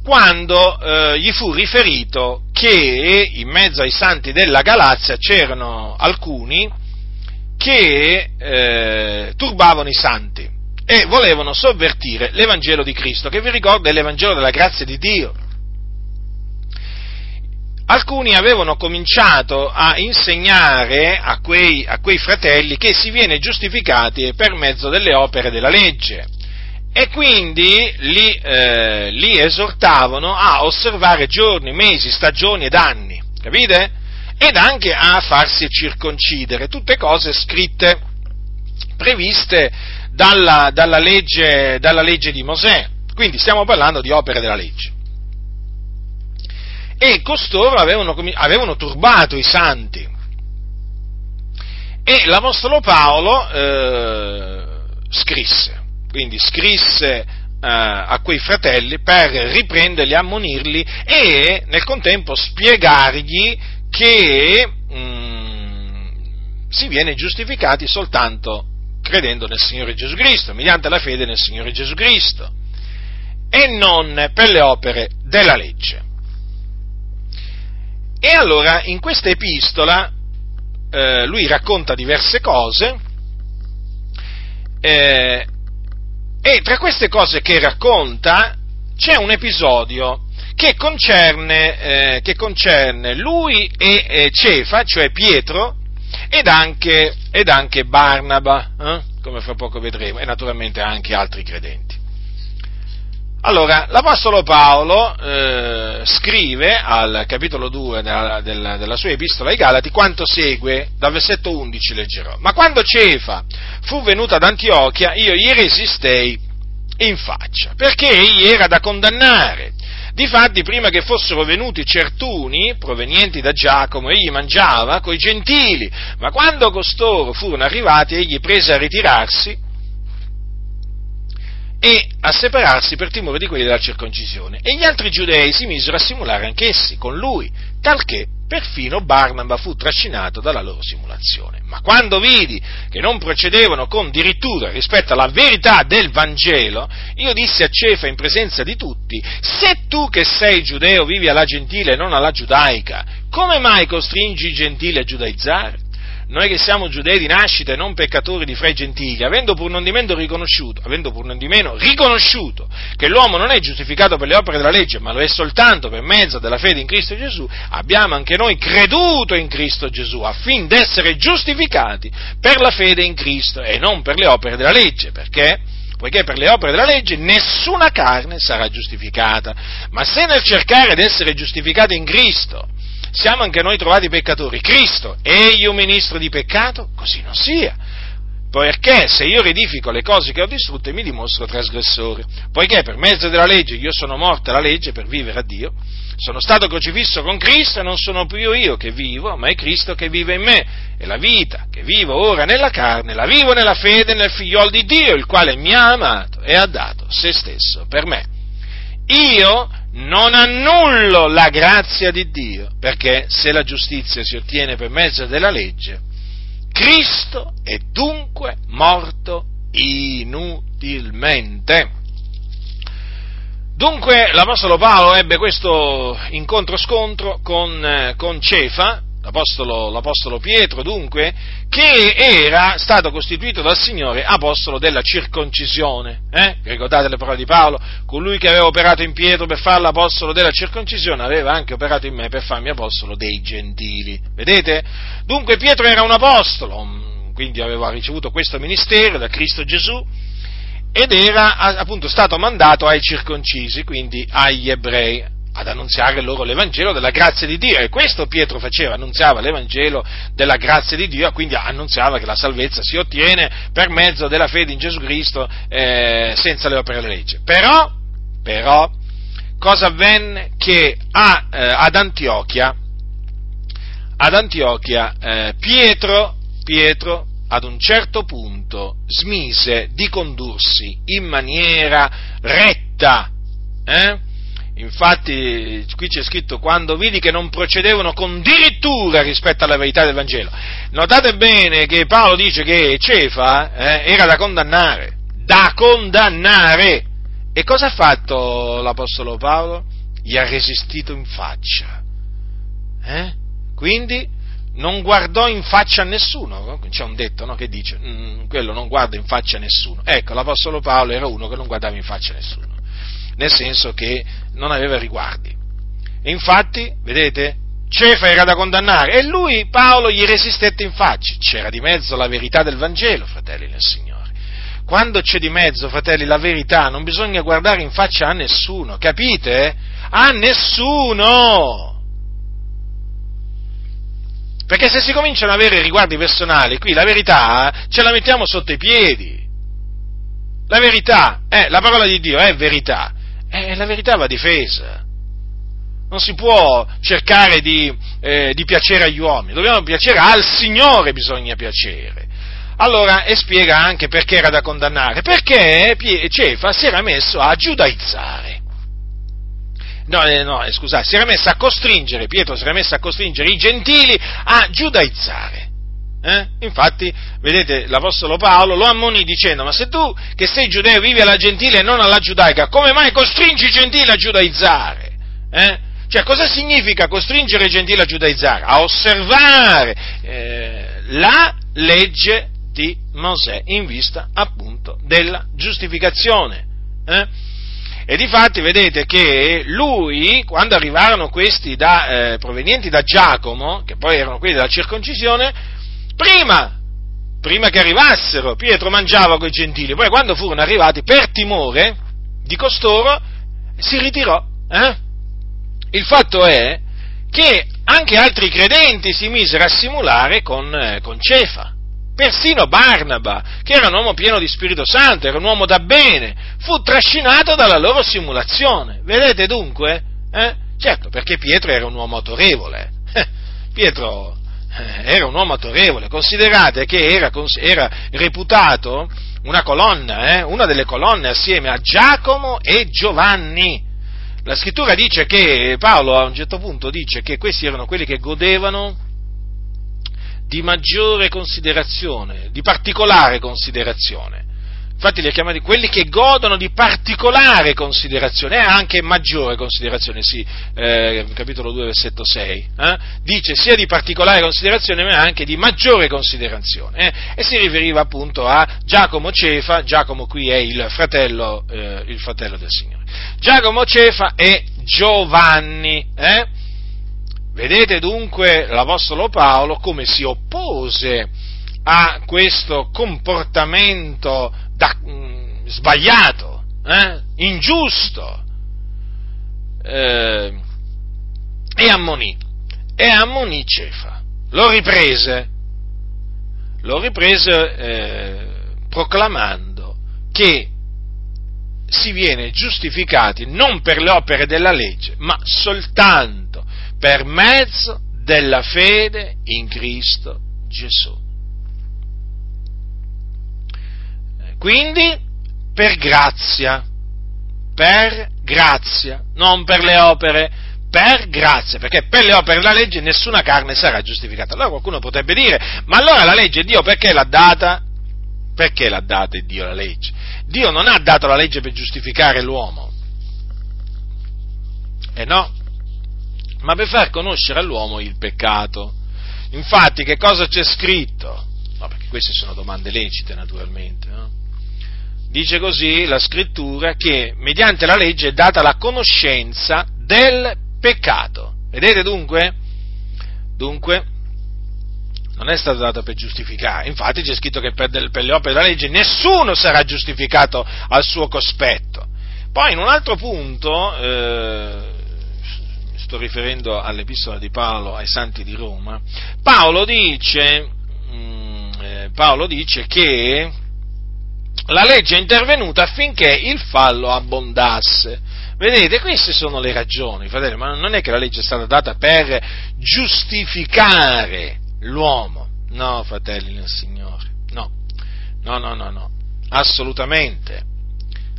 quando eh, gli fu riferito che in mezzo ai santi della Galazia c'erano alcuni che eh, turbavano i santi e volevano sovvertire l'Evangelo di Cristo, che vi ricorda è l'Evangelo della grazia di Dio. Alcuni avevano cominciato a insegnare a quei, a quei fratelli che si viene giustificati per mezzo delle opere della legge e quindi li, eh, li esortavano a osservare giorni, mesi, stagioni ed anni, capite? Ed anche a farsi circoncidere, tutte cose scritte, previste dalla, dalla, legge, dalla legge di Mosè, quindi stiamo parlando di opere della legge. E costoro avevano, avevano turbato i santi. E l'Apostolo Paolo eh, scrisse, quindi scrisse eh, a quei fratelli per riprenderli, ammonirli e nel contempo spiegargli che mm, si viene giustificati soltanto credendo nel Signore Gesù Cristo, mediante la fede nel Signore Gesù Cristo, e non per le opere della legge. E allora in questa epistola eh, lui racconta diverse cose eh, e tra queste cose che racconta c'è un episodio che concerne, eh, che concerne lui e eh, Cefa, cioè Pietro, ed anche, ed anche Barnaba, eh? come fra poco vedremo, e naturalmente anche altri credenti. Allora, l'Apostolo Paolo eh, scrive al capitolo 2 della, della, della, sua epistola ai Galati quanto segue, dal versetto 11 leggerò. Ma quando Cefa fu venuto ad Antiochia, io gli resistei in faccia, perché egli era da condannare Difatti, prima che fossero venuti certuni provenienti da Giacomo, egli mangiava coi gentili, ma quando costoro furono arrivati, egli prese a ritirarsi e a separarsi per timore di quelli della circoncisione. E gli altri giudei si misero a simulare anch'essi con lui, talché Perfino Barnaba fu trascinato dalla loro simulazione. Ma quando vidi che non procedevano con dirittura rispetto alla verità del Vangelo, io dissi a Cefa in presenza di tutti, se tu che sei giudeo vivi alla gentile e non alla giudaica, come mai costringi i gentili a giudaizzare? Noi che siamo giudei di nascita e non peccatori di fra i gentili, avendo pur non di meno riconosciuto, di meno riconosciuto che l'uomo non è giustificato per le opere della legge, ma lo è soltanto per mezzo della fede in Cristo Gesù, abbiamo anche noi creduto in Cristo Gesù, affin d'essere giustificati per la fede in Cristo e non per le opere della legge, perché poiché per le opere della legge nessuna carne sarà giustificata, ma se nel cercare di essere giustificati in Cristo siamo anche noi trovati peccatori. Cristo, egli un ministro di peccato? Così non sia. Perché se io riedifico le cose che ho distrutte mi dimostro trasgressore. Poiché per mezzo della legge io sono morto alla legge per vivere a Dio, sono stato crocifisso con Cristo e non sono più io che vivo, ma è Cristo che vive in me. E la vita che vivo ora nella carne, la vivo nella fede nel figliol di Dio, il quale mi ha amato e ha dato se stesso per me. Io non annullo la grazia di Dio, perché se la giustizia si ottiene per mezzo della legge, Cristo è dunque morto inutilmente. Dunque l'Apostolo Paolo ebbe questo incontro-scontro con, eh, con Cefa, l'apostolo, l'apostolo, Pietro dunque, che era stato costituito dal Signore apostolo della circoncisione. Eh? Ricordate le parole di Paolo? Colui che aveva operato in Pietro per farlo apostolo della circoncisione aveva anche operato in me per farmi apostolo dei gentili. Vedete? Dunque Pietro era un apostolo, mm, quindi aveva ricevuto questo ministero da Cristo Gesù ed era appunto stato mandato ai circoncisi, quindi agli ebrei ad annunziare loro l'Evangelo della grazia di Dio. E questo Pietro faceva, annunziava l'Evangelo della grazia di Dio, quindi annunziava che la salvezza si ottiene per mezzo della fede in Gesù Cristo eh, senza le opere della legge. Però, però, cosa avvenne? Che a, eh, ad Antiochia, ad Antiochia eh, Pietro, Pietro ad un certo punto smise di condursi in maniera retta, eh? Infatti qui c'è scritto quando vidi che non procedevano con dirittura rispetto alla verità del Vangelo. Notate bene che Paolo dice che Cefa eh, era da condannare, da condannare. E cosa ha fatto l'Apostolo Paolo? Gli ha resistito in faccia. Eh? Quindi non guardò in faccia a nessuno. C'è un detto no, che dice, mm, quello non guarda in faccia a nessuno. Ecco, l'Apostolo Paolo era uno che non guardava in faccia a nessuno nel senso che non aveva riguardi. E infatti, vedete, Cefa era da condannare e lui, Paolo, gli resistette in faccia. C'era di mezzo la verità del Vangelo, fratelli nel Signore. Quando c'è di mezzo, fratelli, la verità, non bisogna guardare in faccia a nessuno, capite? A nessuno! Perché se si cominciano ad avere riguardi personali, qui la verità ce la mettiamo sotto i piedi. La verità, eh, la parola di Dio è verità. Eh, la verità va difesa. Non si può cercare di, eh, di piacere agli uomini, dobbiamo piacere al Signore, bisogna piacere. Allora, e spiega anche perché era da condannare, perché Cefa si era messo a giudaizzare. No, eh, no, eh, scusate, si era messo a costringere, Pietro si era messo a costringere i gentili a giudaizzare. Eh? Infatti, vedete, l'Apostolo Paolo lo ammonì dicendo, ma se tu che sei giudeo vivi alla gentile e non alla giudaica, come mai costringi i gentili a giudaizzare? Eh? Cioè, cosa significa costringere i gentili a giudaizzare? A osservare eh, la legge di Mosè in vista appunto della giustificazione. Eh? E difatti vedete che lui, quando arrivarono questi da, eh, provenienti da Giacomo, che poi erano quelli della circoncisione, Prima, prima che arrivassero, Pietro mangiava con i gentili, poi quando furono arrivati, per timore di costoro, si ritirò. Eh? Il fatto è che anche altri credenti si misero a simulare con, eh, con Cefa. Persino Barnaba, che era un uomo pieno di Spirito Santo, era un uomo da bene, fu trascinato dalla loro simulazione. Vedete dunque? Eh? Certo, perché Pietro era un uomo autorevole. Pietro era un uomo autorevole, considerate che era, era reputato una colonna, eh, una delle colonne assieme a Giacomo e Giovanni. La scrittura dice che Paolo a un certo punto dice che questi erano quelli che godevano di maggiore considerazione, di particolare considerazione. Infatti li ha chiamati quelli che godono di particolare considerazione e anche maggiore considerazione, sì, eh, capitolo 2, versetto 6. Eh? Dice sia di particolare considerazione ma anche di maggiore considerazione. Eh? E si riferiva appunto a Giacomo Cefa, Giacomo qui è il fratello, eh, il fratello del Signore. Giacomo Cefa e Giovanni. Eh? Vedete dunque l'Apostolo Paolo come si oppose a questo comportamento da, mh, mm, sbagliato, eh? ingiusto, eh, e ammonì, e ammonì Cefa, lo riprese, lo riprese eh, proclamando che si viene giustificati non per le opere della legge, ma soltanto per mezzo della fede in Cristo Gesù. Quindi per grazia, per grazia, non per le opere, per grazia, perché per le opere della legge nessuna carne sarà giustificata. Allora qualcuno potrebbe dire, ma allora la legge Dio perché l'ha data? Perché l'ha data Dio la legge? Dio non ha dato la legge per giustificare l'uomo. E eh no, ma per far conoscere all'uomo il peccato. Infatti, che cosa c'è scritto? No, perché queste sono domande lecite, naturalmente. No? Dice così la scrittura che mediante la legge è data la conoscenza del peccato. Vedete dunque? Dunque, non è stata data per giustificare, infatti c'è scritto che per, del, per le opere della legge nessuno sarà giustificato al suo cospetto. Poi in un altro punto, eh, sto riferendo all'epistola di Paolo ai santi di Roma, Paolo dice, mm, eh, Paolo dice che la legge è intervenuta affinché il fallo abbondasse. Vedete, queste sono le ragioni, fratelli, ma non è che la legge è stata data per giustificare l'uomo. No, fratelli nel Signore, no, no, no, no, no, assolutamente.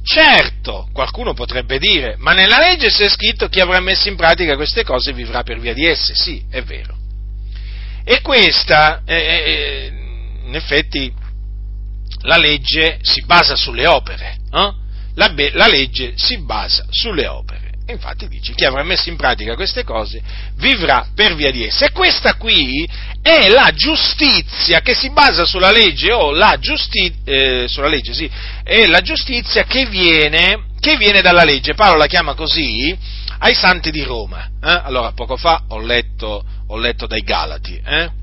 Certo, qualcuno potrebbe dire, ma nella legge si è scritto chi avrà messo in pratica queste cose vivrà per via di esse. Sì, è vero. E questa, eh, eh, in effetti, la legge si basa sulle opere, eh? la, la, legge si basa sulle opere. Infatti dice chi avrà messo in pratica queste cose vivrà per via di esse. E questa qui è la giustizia che si basa sulla legge o la, giusti- eh, sulla legge, sì, è la giustizia che viene, che viene, dalla legge. Paolo la chiama così ai santi di Roma. Eh? Allora, poco fa ho letto, ho letto dai Galati. Eh?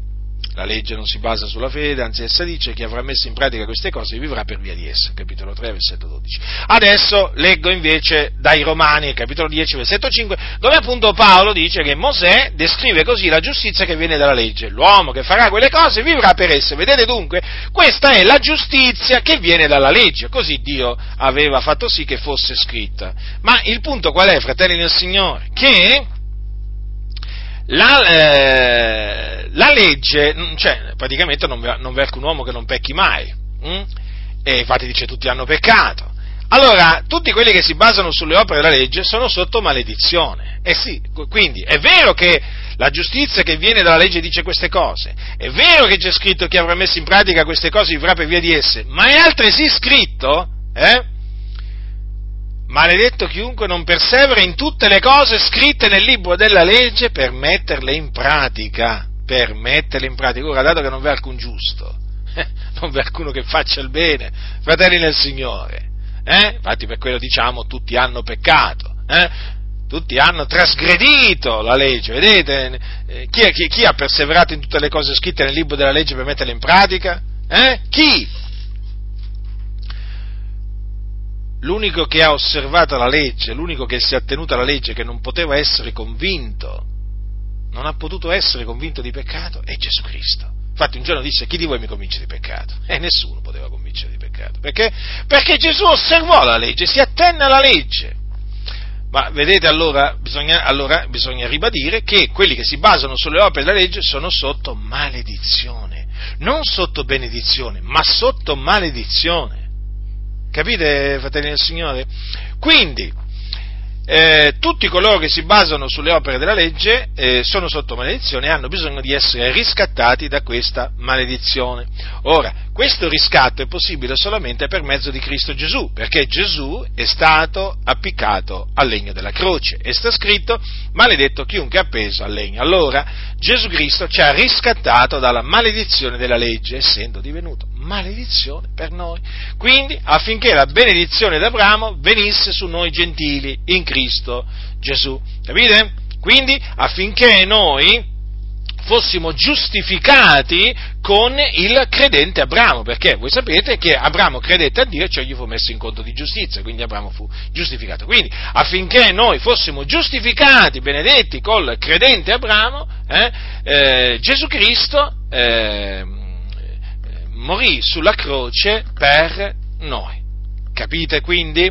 La legge non si basa sulla fede, anzi essa dice chi avrà messo in pratica queste cose vivrà per via di esse, capitolo 3, versetto 12. Adesso leggo invece dai Romani, capitolo 10, versetto 5, dove appunto Paolo dice che Mosè descrive così la giustizia che viene dalla legge. L'uomo che farà quelle cose vivrà per esse. Vedete dunque, questa è la giustizia che viene dalla legge, così Dio aveva fatto sì che fosse scritta. Ma il punto qual è, fratelli del Signore? Che la, eh, la legge, mm, cioè, praticamente non, non v'è alcun uomo che non pecchi mai, hm? e infatti dice tutti hanno peccato. Allora, tutti quelli che si basano sulle opere della legge sono sotto maledizione. Eh sì, quindi è vero che la giustizia che viene dalla legge dice queste cose, è vero che c'è scritto che avrà messo in pratica queste cose vivrà per via di esse, ma è altresì scritto, eh, maledetto chiunque non persevera in tutte le cose scritte nel libro della legge per metterle in pratica, per metterle in pratica. Ora, dato che non v'è alcun giusto, eh, non v'è alcuno che faccia il bene, fratelli nel Signore, eh? infatti per quello diciamo tutti hanno peccato, eh? tutti hanno trasgredito la legge, vedete? Eh, chi, chi, chi, ha perseverato in tutte le cose scritte nel libro della legge per metterle in pratica? Eh? Chi? L'unico che ha osservato la legge, l'unico che si è attenuto alla legge, che non poteva essere convinto, non ha potuto essere convinto di peccato, è Gesù Cristo. Infatti un giorno disse chi di voi mi convince di peccato? E nessuno poteva convincere di peccato. Perché? Perché Gesù osservò la legge, si attenne alla legge. Ma vedete allora bisogna, allora bisogna ribadire che quelli che si basano sulle opere della legge sono sotto maledizione, non sotto benedizione, ma sotto maledizione. Capite, fratelli del Signore? Quindi, eh, tutti coloro che si basano sulle opere della legge eh, sono sotto maledizione e hanno bisogno di essere riscattati da questa maledizione. Ora, questo riscatto è possibile solamente per mezzo di Cristo Gesù, perché Gesù è stato appiccato al legno della croce e sta scritto maledetto chiunque è appeso al legno. Allora, Gesù Cristo ci ha riscattato dalla maledizione della legge, essendo divenuto maledizione per noi. Quindi, affinché la benedizione d'Abramo venisse su noi gentili in Cristo Gesù. Capite? Quindi, affinché noi fossimo giustificati con il credente Abramo, perché voi sapete che Abramo credette a Dio e ciò gli fu messo in conto di giustizia, quindi Abramo fu giustificato. Quindi affinché noi fossimo giustificati, benedetti col credente Abramo, eh, eh, Gesù Cristo eh, morì sulla croce per noi. Capite quindi?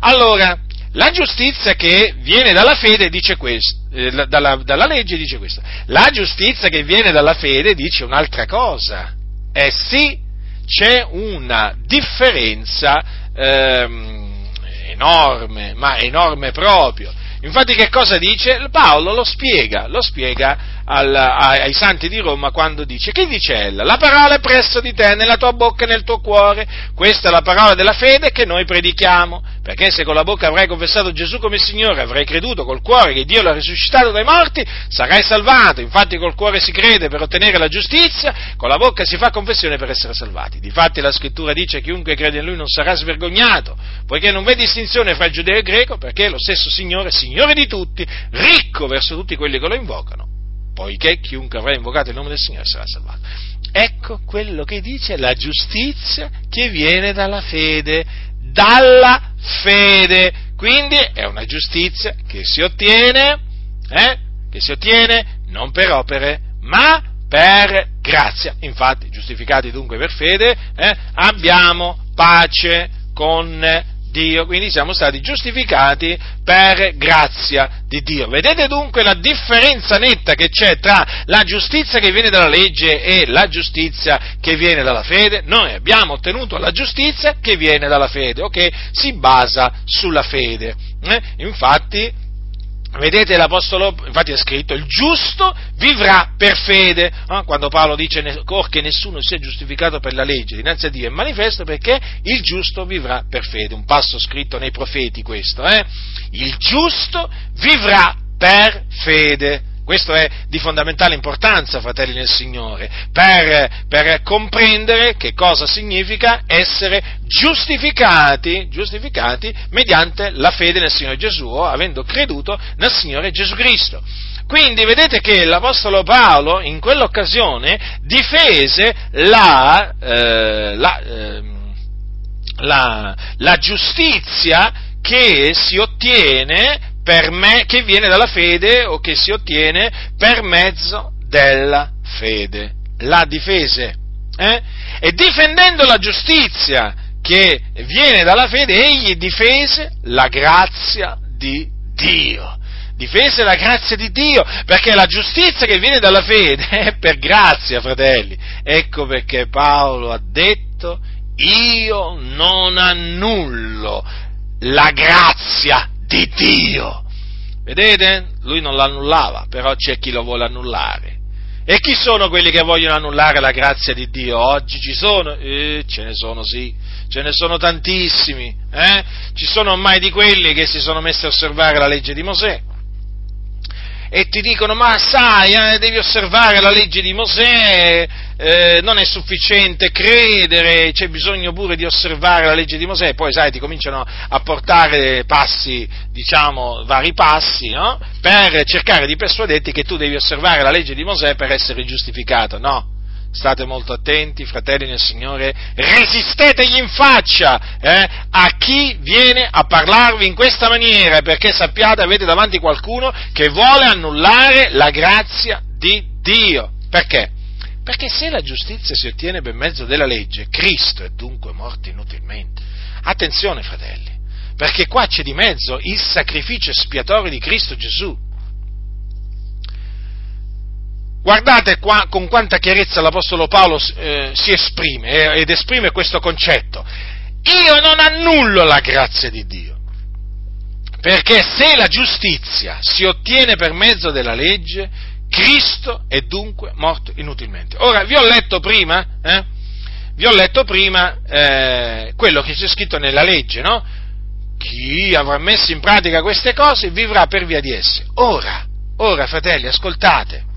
Allora, la giustizia che viene dalla fede dice questo, eh, dalla, dalla, legge dice questo. La giustizia che viene dalla fede dice un'altra cosa. Eh sì, c'è una differenza ehm, enorme, ma enorme proprio. Infatti che cosa dice? Paolo lo spiega, lo spiega al, ai santi di Roma quando dice, che dice ella? La parola è presso di te, nella tua bocca e nel tuo cuore, questa è la parola della fede che noi predichiamo, perché se con la bocca avrai confessato Gesù come Signore, avrai creduto col cuore che Dio l'ha risuscitato dai morti, sarai salvato, infatti col cuore si crede per ottenere la giustizia, con la bocca si fa confessione per essere salvati. Difatti la scrittura dice chiunque crede in Lui non sarà svergognato, poiché non vede distinzione fra giudeo e greco, perché lo stesso Signore, Signore di tutti, ricco verso tutti quelli che lo invocano poiché chiunque avrà invocato il nome del Signore sarà salvato. Ecco quello che dice la giustizia che viene dalla fede, dalla fede. Quindi è una giustizia che si ottiene, eh, che si ottiene non per opere, ma per grazia. Infatti, giustificati dunque per fede, eh, abbiamo pace con Dio, quindi siamo stati giustificati per grazia di Dio. Vedete dunque la differenza netta che c'è tra la giustizia che viene dalla legge e la giustizia che viene dalla fede? Noi abbiamo ottenuto la giustizia che viene dalla fede o che si basa sulla fede. Eh? Infatti, Vedete l'Apostolo, infatti è scritto, il giusto vivrà per fede. Eh? Quando Paolo dice che nessuno sia giustificato per la legge, dinanzi a Dio è manifesto perché il giusto vivrà per fede. Un passo scritto nei profeti questo. Eh? Il giusto vivrà per fede. Questo è di fondamentale importanza, fratelli nel Signore, per, per comprendere che cosa significa essere giustificati, giustificati mediante la fede nel Signore Gesù, avendo creduto nel Signore Gesù Cristo. Quindi vedete che l'Apostolo Paolo in quell'occasione difese la, eh, la, eh, la, la giustizia che si ottiene me, che viene dalla fede o che si ottiene per mezzo della fede. La difese. Eh? E difendendo la giustizia che viene dalla fede, egli difese la grazia di Dio. Difese la grazia di Dio, perché la giustizia che viene dalla fede è per grazia, fratelli. Ecco perché Paolo ha detto, io non annullo la grazia di Dio. Vedete? Lui non l'annullava, però c'è chi lo vuole annullare. E chi sono quelli che vogliono annullare la grazia di Dio? Oggi ci sono? Eh, ce ne sono, sì, ce ne sono tantissimi. Eh? Ci sono ormai di quelli che si sono messi a osservare la legge di Mosè e ti dicono ma sai, eh, devi osservare la legge di Mosè, eh, non è sufficiente credere, c'è bisogno pure di osservare la legge di Mosè, poi sai, ti cominciano a portare passi, diciamo, vari passi, no? Per cercare di persuaderti che tu devi osservare la legge di Mosè per essere giustificato, no? State molto attenti, fratelli nel Signore, resistetegli in faccia eh, a chi viene a parlarvi in questa maniera, perché sappiate avete davanti qualcuno che vuole annullare la grazia di Dio. Perché? Perché se la giustizia si ottiene per mezzo della legge, Cristo è dunque morto inutilmente. Attenzione, fratelli, perché qua c'è di mezzo il sacrificio espiatorio di Cristo Gesù. Guardate qua con quanta chiarezza l'Apostolo Paolo eh, si esprime eh, ed esprime questo concetto. Io non annullo la grazia di Dio. Perché se la giustizia si ottiene per mezzo della legge, Cristo è dunque morto inutilmente. Ora, vi ho letto prima, eh, vi ho letto prima eh, quello che c'è scritto nella legge, no? Chi avrà messo in pratica queste cose vivrà per via di esse. Ora, ora, fratelli, ascoltate.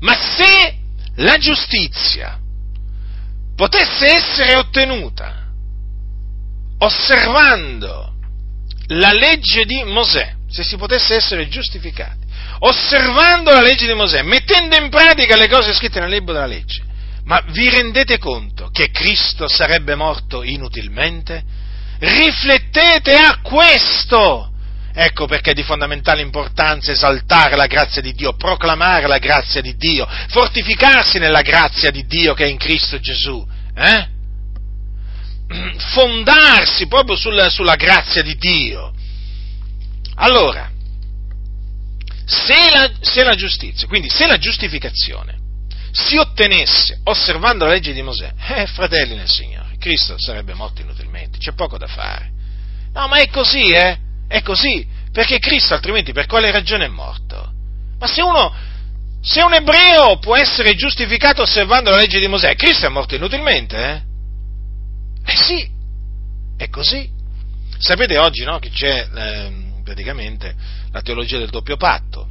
Ma se la giustizia potesse essere ottenuta osservando la legge di Mosè, se si potesse essere giustificati, osservando la legge di Mosè, mettendo in pratica le cose scritte nel libro della legge, ma vi rendete conto che Cristo sarebbe morto inutilmente? Riflettete a questo! Ecco perché è di fondamentale importanza esaltare la grazia di Dio, proclamare la grazia di Dio, fortificarsi nella grazia di Dio che è in Cristo Gesù. Eh? Fondarsi proprio sulla, sulla grazia di Dio. Allora, se la, se la giustizia, quindi se la giustificazione si ottenesse osservando la legge di Mosè, eh, fratelli nel Signore, Cristo sarebbe morto inutilmente, c'è poco da fare. No, ma è così, eh? È così, perché Cristo altrimenti per quale ragione è morto? Ma se uno, se un ebreo può essere giustificato osservando la legge di Mosè, Cristo è morto inutilmente, eh? Eh sì, è così. Sapete oggi, no, che c'è eh, praticamente la teologia del doppio patto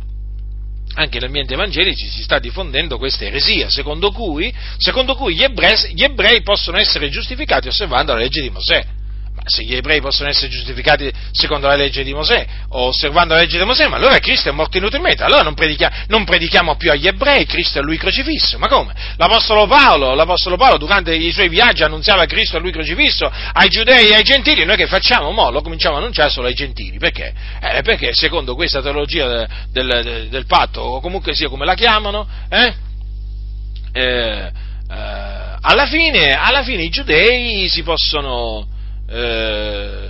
anche negli ambienti evangelici si sta diffondendo questa eresia, secondo cui, secondo cui gli, ebrei, gli, ebrei, possono essere giustificati osservando la legge di Mosè se gli ebrei possono essere giustificati secondo la legge di Mosè o osservando la legge di Mosè, ma allora Cristo è morto inutilmente, allora non, predichiamo, non predichiamo più agli ebrei, Cristo è lui crocifisso, ma come? L'Apostolo Paolo, l'Apostolo Paolo durante i suoi viaggi annunziava Cristo è lui crocifisso ai giudei e ai gentili, noi che facciamo? Mo lo cominciamo a annunciare solo ai gentili, perché? Eh, perché secondo questa teologia del, del, del, patto, o comunque sia come la chiamano, eh, eh, alla fine, alla fine i giudei si possono eh,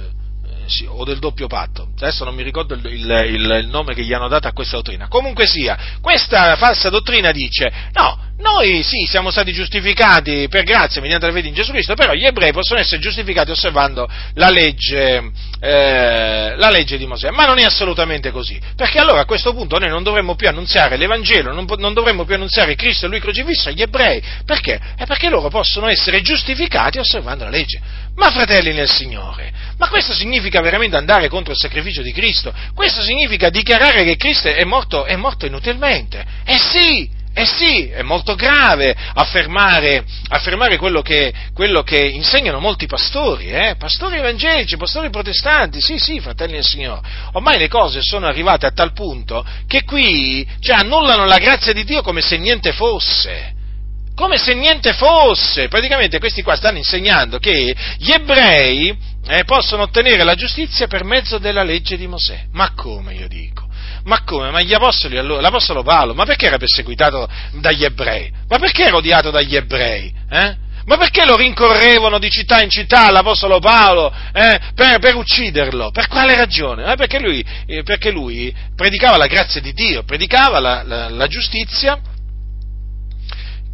sì, o del doppio patto, adesso non mi ricordo il, il, il, nome che gli hanno dato a questa dottrina, comunque sia, questa falsa dottrina dice, no, noi sì, siamo stati giustificati per grazia mediante la fede in Gesù Cristo, però gli ebrei possono essere giustificati osservando la legge, eh, la legge di Mosè, ma non è assolutamente così, perché allora a questo punto noi non dovremmo più annunziare l'Evangelo, non, non dovremmo più annunziare Cristo e Lui crocifisso agli ebrei, perché? È perché loro possono essere giustificati osservando la legge. Ma fratelli nel Signore, ma questo significa veramente andare contro il sacrificio di Cristo? Questo significa dichiarare che Cristo è morto, è morto inutilmente? Eh sì! Eh sì, è molto grave affermare, affermare quello, che, quello, che, insegnano molti pastori, eh? pastori evangelici, pastori protestanti, sì, sì, fratelli del Signore. Ormai le cose sono arrivate a tal punto che qui cioè, annullano la grazia di Dio come se niente fosse come se niente fosse. Praticamente questi qua stanno insegnando che gli ebrei eh, possono ottenere la giustizia per mezzo della legge di Mosè. Ma come io dico? Ma come? Ma gli apostoli allora, l'apostolo Paolo, ma perché era perseguitato dagli ebrei? Ma perché era odiato dagli ebrei? Eh? Ma perché lo rincorrevano di città in città l'Apostolo Paolo eh, per, per, ucciderlo? Per quale ragione? Eh, perché, lui, eh, perché, lui, predicava la grazia di Dio, predicava la, la, la giustizia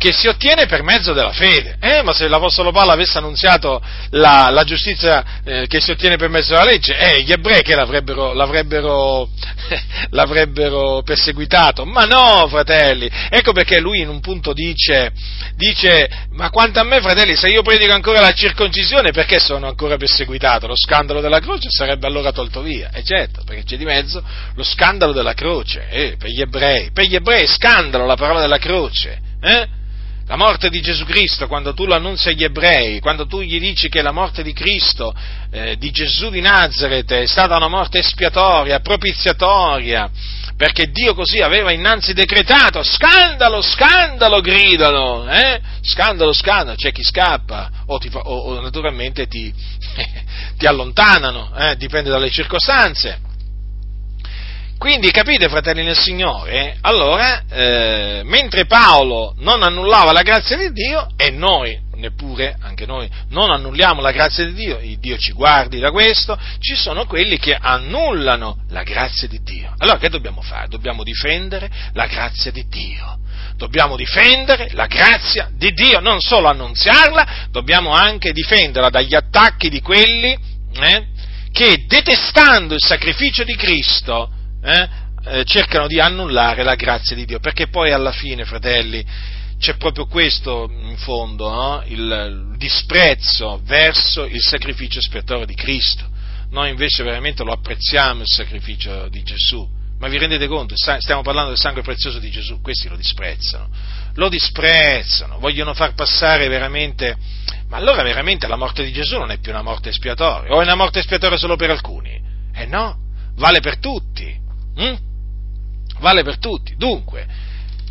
che si ottiene per mezzo della fede. Eh, ma se l'Apostolo Paolo avesse annunziato la, la giustizia eh, che si ottiene per mezzo della legge, eh, gli ebrei che l'avrebbero, l'avrebbero, l'avrebbero, perseguitato. Ma no, fratelli, ecco perché lui in un punto dice, dice, ma quanto a me, fratelli, se io predico ancora la circoncisione, perché sono ancora perseguitato? Lo scandalo della croce sarebbe allora tolto via. E certo, perché c'è di mezzo lo scandalo della croce, eh, per gli ebrei. Per gli ebrei è scandalo la parola della croce. Eh? La morte di Gesù Cristo, quando tu lo annunzi agli ebrei, quando tu gli dici che la morte di Cristo, eh, di Gesù di Nazareth, è stata una morte espiatoria, propiziatoria, perché Dio così aveva innanzi decretato, scandalo, scandalo, gridano, eh? scandalo, scandalo, c'è chi scappa, o, ti, o, o naturalmente ti, ti allontanano, eh? dipende dalle circostanze. Quindi capite, fratelli nel Signore? Allora, eh, mentre Paolo non annullava la grazia di Dio, e noi neppure, anche noi, non annulliamo la grazia di Dio, il Dio ci guardi da questo, ci sono quelli che annullano la grazia di Dio. Allora che dobbiamo fare? Dobbiamo difendere la grazia di Dio. Dobbiamo difendere la grazia di Dio, non solo annunziarla, dobbiamo anche difenderla dagli attacchi di quelli eh, che detestando il sacrificio di Cristo eh, eh, cercano di annullare la grazia di Dio, perché poi alla fine, fratelli, c'è proprio questo in fondo, no? il, disprezzo verso il sacrificio espiatorio di Cristo. Noi invece veramente lo apprezziamo il sacrificio di Gesù, ma vi rendete conto? Stiamo parlando del sangue prezioso di Gesù, questi lo disprezzano, lo disprezzano, vogliono far passare veramente, ma allora veramente la morte di Gesù non è più una morte espiatoria, o è una morte espiatoria solo per alcuni? Eh no, vale per tutti, hm? vale per tutti. Dunque,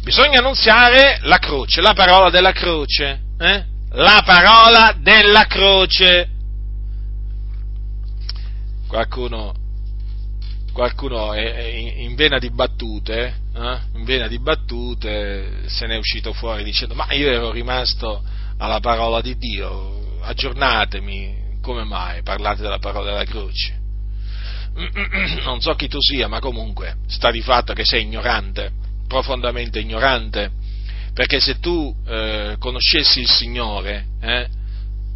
bisogna annunziare la croce, la parola della croce, eh? la parola della croce. Qualcuno qualcuno in vena di battute, eh, in vena di battute se ne è uscito fuori dicendo ma io ero rimasto alla parola di Dio, aggiornatemi, come mai parlate della parola della croce? Non so chi tu sia, ma comunque sta di fatto che sei ignorante, profondamente ignorante, perché se tu eh, conoscessi il Signore, eh,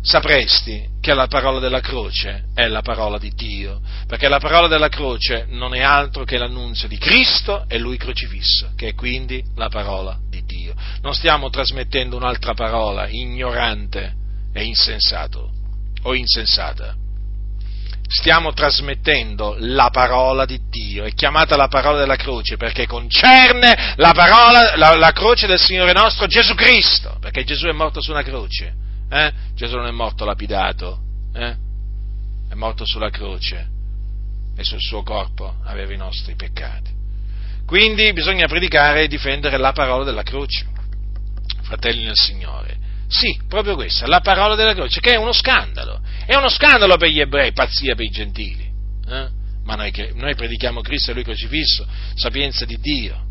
sapresti che la parola della croce è la parola di Dio, perché la parola della croce non è altro che l'annunzio di Cristo e Lui crocifisso, che è quindi la parola di Dio. Non stiamo trasmettendo un'altra parola ignorante e insensato o insensata. Stiamo trasmettendo la parola di Dio, è chiamata la parola della croce perché concerne la, parola, la, la croce del Signore nostro Gesù Cristo, perché Gesù è morto su una croce eh? Gesù non è morto lapidato, eh? è morto sulla croce e sul suo corpo aveva i nostri peccati. Quindi bisogna predicare e difendere la parola della croce, fratelli nel Signore. Sì, proprio questa, la parola della croce, che è uno scandalo. È uno scandalo per gli ebrei, pazzia per i gentili. Eh? Ma noi, noi, predichiamo Cristo e Lui crocifisso, sapienza di Dio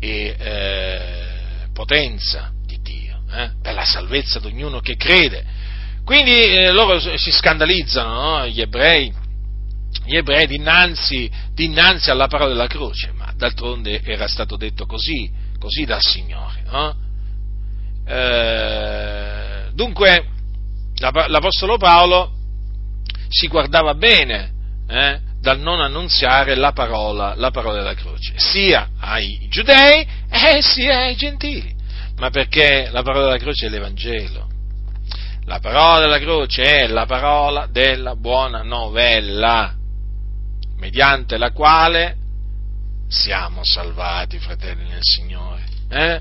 e eh, potenza eh, per la salvezza di ognuno che crede. Quindi eh, loro si scandalizzano, no? gli ebrei, gli ebrei dinanzi, dinanzi, alla parola della croce, ma d'altronde era stato detto così, così dal Signore. No? Eh, dunque, l'Apostolo Paolo si guardava bene eh, dal non annunziare la parola, la parola della croce, sia ai giudei eh, sia ai gentili ma perché la parola della croce è l'Evangelo. La parola della croce è la parola della buona novella, mediante la quale siamo salvati, fratelli nel Signore. Eh?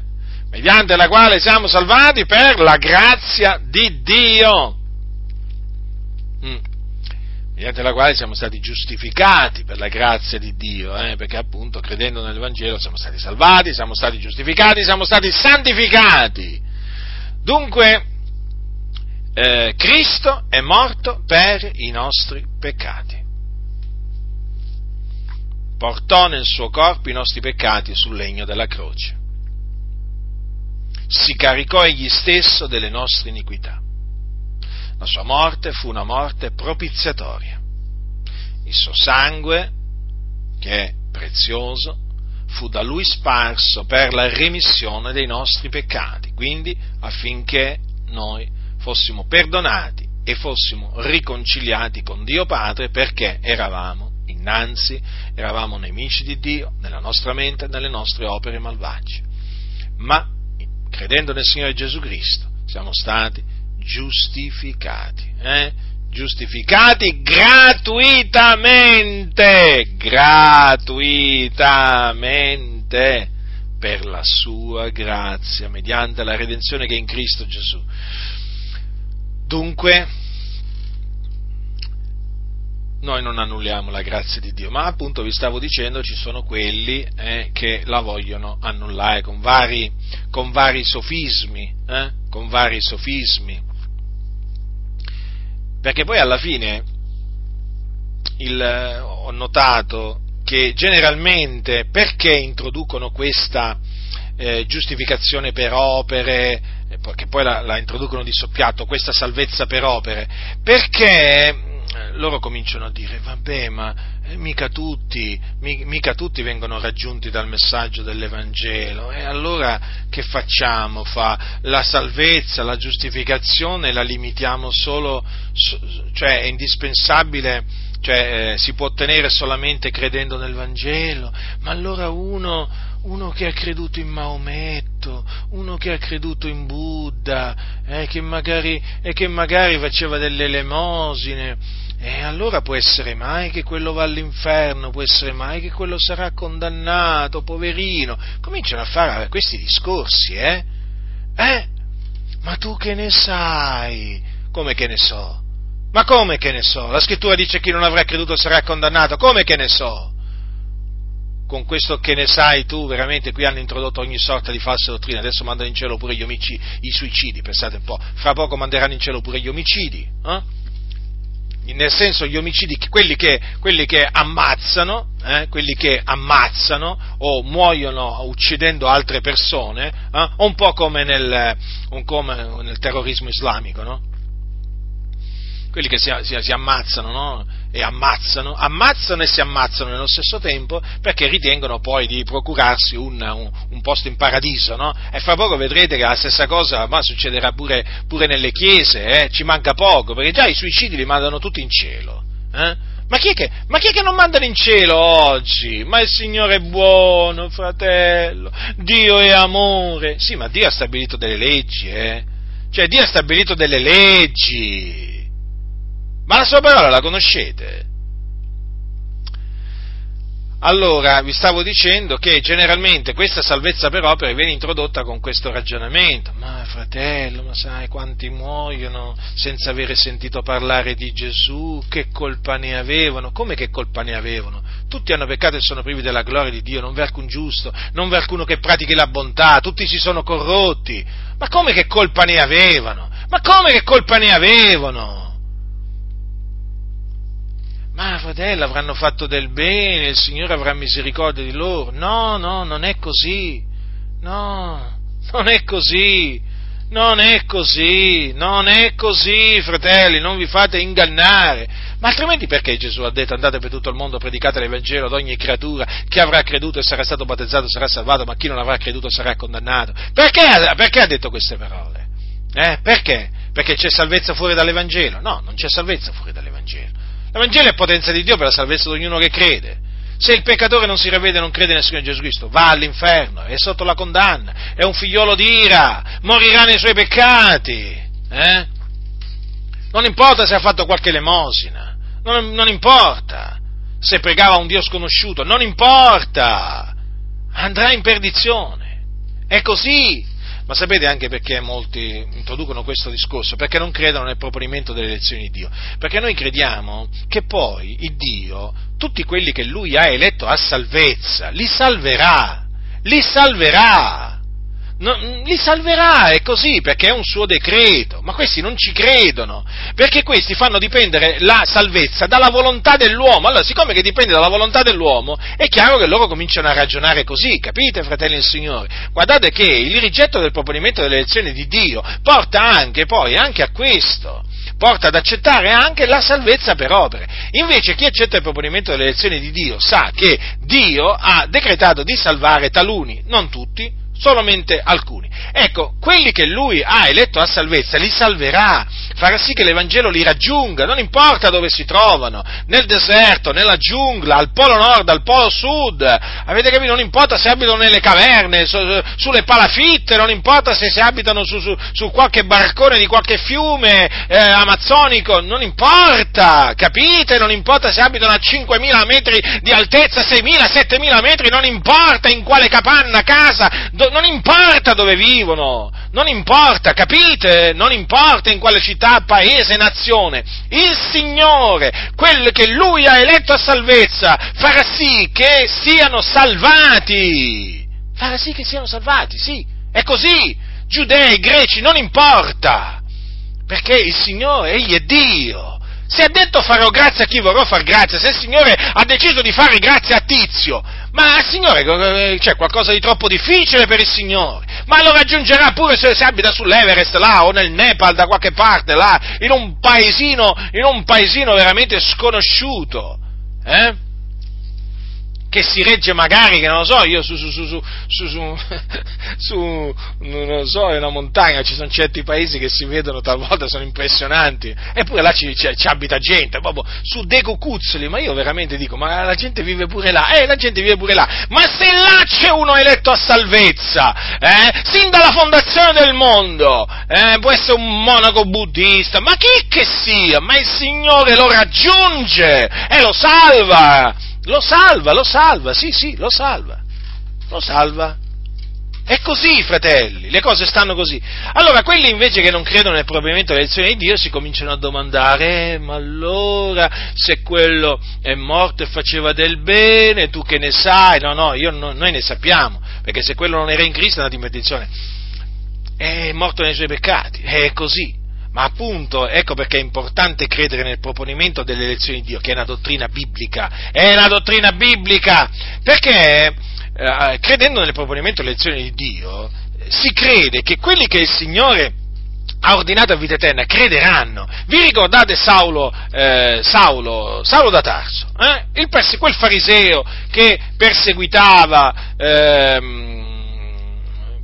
Mediante la quale siamo salvati per la grazia di Dio. Mm mediante la quale siamo stati giustificati per la grazia di Dio, eh, perché appunto credendo nell'Evangelo siamo stati salvati, siamo stati giustificati, siamo stati santificati. Dunque, eh, Cristo è morto per i nostri peccati. Portò nel suo corpo i nostri peccati sul legno della croce. Si caricò egli stesso delle nostre iniquità la sua morte fu una morte propiziatoria. Il suo sangue, che è prezioso, fu da lui sparso per la remissione dei nostri peccati, quindi affinché noi fossimo perdonati e fossimo riconciliati con Dio Padre perché eravamo innanzi, eravamo nemici di Dio nella nostra mente e nelle nostre opere malvagie. Ma credendo nel Signore Gesù Cristo siamo stati giustificati. Eh? Giustificati gratuitamente, gratuitamente, per la sua grazia, mediante la redenzione che è in Cristo Gesù. Dunque, noi non annulliamo la grazia di Dio, ma appunto vi stavo dicendo ci sono quelli eh, che la vogliono annullare con vari, con vari sofismi, eh, con vari sofismi. Perché poi alla fine il, ho notato che generalmente perché introducono questa eh, giustificazione per opere, che poi la, la, introducono di soppiatto, questa salvezza per opere? Perché loro cominciano a dire, vabbè, ma eh, mica, tutti, mica tutti vengono raggiunti dal messaggio dell'Evangelo, e allora che facciamo? Fa la salvezza, la giustificazione la limitiamo solo, cioè è indispensabile, cioè eh, si può ottenere solamente credendo nel Vangelo, ma allora uno, uno che ha creduto in Maometto, uno che ha creduto in Buddha, eh, che magari, e che magari faceva delle elemosine, e allora può essere mai che quello va all'inferno, può essere mai che quello sarà condannato, poverino. Cominciano a fare questi discorsi, eh? Eh? Ma tu che ne sai? Come che ne so? Ma come che ne so? La scrittura dice che chi non avrà creduto sarà condannato, come che ne so? Con questo che ne sai tu, veramente qui hanno introdotto ogni sorta di false dottrine, adesso mandano in cielo pure gli omicidi, i suicidi, pensate un po', fra poco manderanno in cielo pure gli omicidi, eh? nel senso gli omicidi, quelli che, quelli che ammazzano, eh, quelli che ammazzano o muoiono uccidendo altre persone, eh, un po' come nel, come nel terrorismo islamico, no? Quelli che si, si, si ammazzano, no? E ammazzano, ammazzano e si ammazzano nello stesso tempo perché ritengono poi di procurarsi un, un, un posto in paradiso, no? E fra poco vedrete che la stessa cosa ma succederà pure, pure nelle chiese, eh? Ci manca poco, perché già i suicidi li mandano tutti in cielo, eh? Ma chi, che, ma chi, è che, non mandano in cielo oggi? Ma il Signore è buono, fratello. Dio è amore. Sì, ma Dio ha stabilito delle leggi, eh? Cioè, Dio ha stabilito delle leggi. Ma la sua parola la conoscete? Allora, vi stavo dicendo che generalmente questa salvezza per opere viene introdotta con questo ragionamento. Ma fratello, ma sai quanti muoiono senza avere sentito parlare di Gesù? Che colpa ne avevano? Come che colpa ne avevano? Tutti hanno peccato e sono privi della gloria di Dio, non v'è alcun giusto, non v'è alcuno che pratichi la bontà, tutti si sono corrotti. Ma come che colpa ne avevano? Ma come che colpa ne avevano? Ma fratello avranno fatto del bene, il Signore avrà misericordia di loro. No, no, non è così. No, non è così. Non è così, non è così, fratelli, non vi fate ingannare. Ma altrimenti perché Gesù ha detto andate per tutto il mondo, predicate l'Evangelo ad ogni creatura, chi avrà creduto e sarà stato battezzato sarà salvato, ma chi non avrà creduto sarà condannato? Perché, perché ha detto queste parole? Eh? Perché? Perché c'è salvezza fuori dall'Evangelo? No, non c'è salvezza fuori dall'Evangelo. L'Evangelo è potenza di Dio per la salvezza di ognuno che crede. Se il peccatore non si ravvede e non crede nel Signore Gesù Cristo, va all'inferno, è sotto la condanna, è un figliolo di ira, morirà nei suoi peccati. Eh? Non importa se ha fatto qualche elemosina, non, non importa se pregava un Dio sconosciuto, non importa, andrà in perdizione. È così, ma sapete anche perché molti introducono questo discorso? Perché non credono nel proponimento delle elezioni di Dio. Perché noi crediamo che poi il Dio, tutti quelli che Lui ha eletto a salvezza, li salverà. Li salverà no, li salverà, è così, perché è un suo decreto, ma questi non ci credono, perché questi fanno dipendere la salvezza dalla volontà dell'uomo, allora siccome che dipende dalla volontà dell'uomo, è chiaro che loro cominciano a ragionare così, capite fratelli del Signore? Guardate che il rigetto del proponimento delle elezioni di Dio porta anche poi anche a questo, porta ad accettare anche la salvezza per opere. Invece chi accetta il proponimento delle elezioni di Dio sa che Dio ha decretato di salvare taluni, non tutti, solamente alcuni. Ecco, quelli che lui ha eletto a salvezza li salverà, farà sì che l'Evangelo li raggiunga, non importa dove si trovano, nel deserto, nella giungla, al polo nord, al polo sud, avete capito? Non importa se abitano nelle caverne, su, sulle palafitte, non importa se si abitano su, su, su qualche barcone di qualche fiume eh, amazzonico, non importa, capite? Non importa se abitano a 5.000 metri di altezza, 6.000, 7.000 metri, non importa in quale capanna, casa, do, non importa dove vivono, non importa, capite? Non importa in quale città, paese, nazione. Il Signore, quello che Lui ha eletto a salvezza, farà sì che siano salvati. Farà sì che siano salvati, sì, è così. Giudei, greci, non importa. Perché il Signore, Egli è Dio Se ha detto farò grazia a chi vorrò far grazia, se il Signore ha deciso di fare grazia a Tizio, ma Signore c'è qualcosa di troppo difficile per il Signore, ma lo raggiungerà pure se, se abita sull'Everest là o nel Nepal da qualche parte là, in un paesino, in un paesino veramente sconosciuto. Eh? Che si regge magari, che non lo so, io su, su, su, su, su, su non lo so, in una montagna ci sono certi paesi che si vedono talvolta, sono impressionanti, eppure là ci, ci, ci abita gente, proprio su Deco Cuzzoli, ma io veramente dico, ma la gente vive pure là, eh, la gente vive pure là, ma se là c'è uno eletto a salvezza, eh, sin dalla fondazione del mondo, eh, può essere un monaco buddista, ma chi che sia, ma il Signore lo raggiunge e lo salva, lo salva, lo salva, sì, sì, lo salva. Lo salva. È così, fratelli, le cose stanno così. Allora, quelli invece che non credono nel provvedimento dell'elezione di Dio si cominciano a domandare, eh, ma allora se quello è morto e faceva del bene, tu che ne sai? No, no, no noi ne sappiamo, perché se quello non era in Cristo è andato in perdizione. È morto nei suoi peccati, è così. Ma appunto, ecco perché è importante credere nel proponimento delle elezioni di Dio, che è una dottrina biblica. È una dottrina biblica! Perché eh, credendo nel proponimento delle elezioni di Dio, si crede che quelli che il Signore ha ordinato a vita eterna crederanno. Vi ricordate Saulo, eh, Saulo, Saulo da Tarso, eh? perse- quel fariseo che perseguitava, ehm,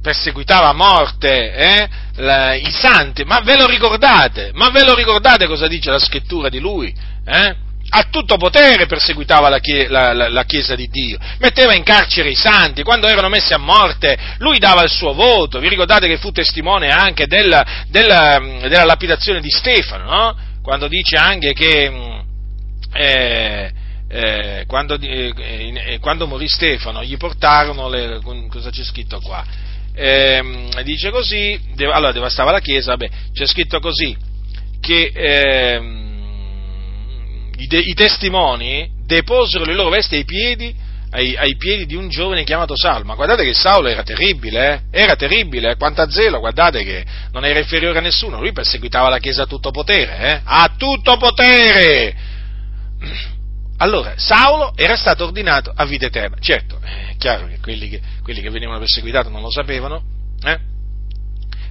perseguitava a morte eh? la, i santi, ma ve lo ricordate? Ma ve lo ricordate cosa dice la scrittura di lui? Eh? A tutto potere perseguitava la, la, la, la, Chiesa di Dio, metteva in carcere i santi, quando erano messi a morte lui dava il suo voto, vi ricordate che fu testimone anche della, della, della lapidazione di Stefano, no? quando dice anche che eh, eh, quando, eh, eh, quando, morì Stefano gli portarono, le, cosa c'è scritto qua? Eh, dice così, allora devastava la chiesa, beh, c'è scritto così, che eh, i, de, i, testimoni deposero le loro vesti ai piedi, ai, ai piedi di un giovane chiamato Saulo, ma guardate che Saulo era terribile, eh? era terribile, eh? quanto a zelo, guardate che non era inferiore a nessuno, lui perseguitava la chiesa a tutto potere, eh? a tutto potere! Allora, Saulo era stato ordinato a vita eterna. Certo, è chiaro che quelli che, quelli che venivano perseguitati non lo sapevano, eh?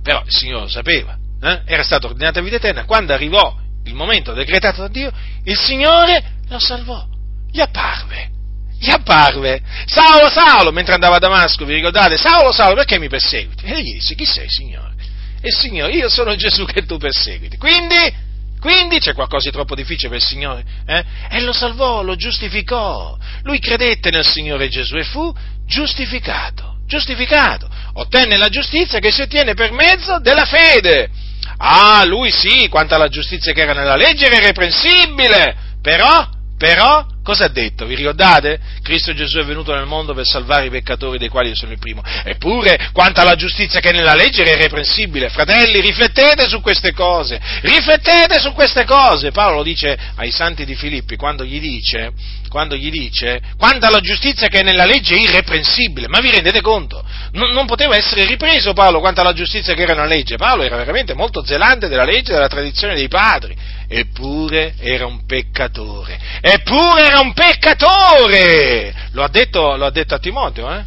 però il Signore lo sapeva. Eh? Era stato ordinato a vita eterna. Quando arrivò il momento decretato da Dio, il Signore lo salvò. Gli apparve. Gli apparve. Saulo, Saulo, mentre andava a Damasco, vi ricordate? Saulo, Saulo, perché mi perseguiti? E gli disse, chi sei, Signore? E il Signore, io sono Gesù che tu perseguiti. Quindi quindi c'è qualcosa di troppo difficile per il Signore? Eh? E lo salvò, lo giustificò. Lui credette nel Signore Gesù e fu giustificato. Giustificato. Ottenne la giustizia che si ottiene per mezzo della fede. Ah, lui sì, quanto alla giustizia che era nella legge era irreprensibile. Però, però, Cosa ha detto? Vi ricordate? Cristo Gesù è venuto nel mondo per salvare i peccatori dei quali io sono il primo. Eppure, quanto alla giustizia che è nella legge era irreprensibile. Fratelli, riflettete su queste cose. Riflettete su queste cose. Paolo dice ai santi di Filippi quando gli dice, quando gli dice, quanto alla giustizia che è nella legge è irreprensibile. Ma vi rendete conto? Non, non poteva essere ripreso Paolo quanto alla giustizia che era nella legge. Paolo era veramente molto zelante della legge e della tradizione dei padri eppure era un peccatore, eppure era un peccatore! Lo ha detto, lo ha detto a Timoteo, eh?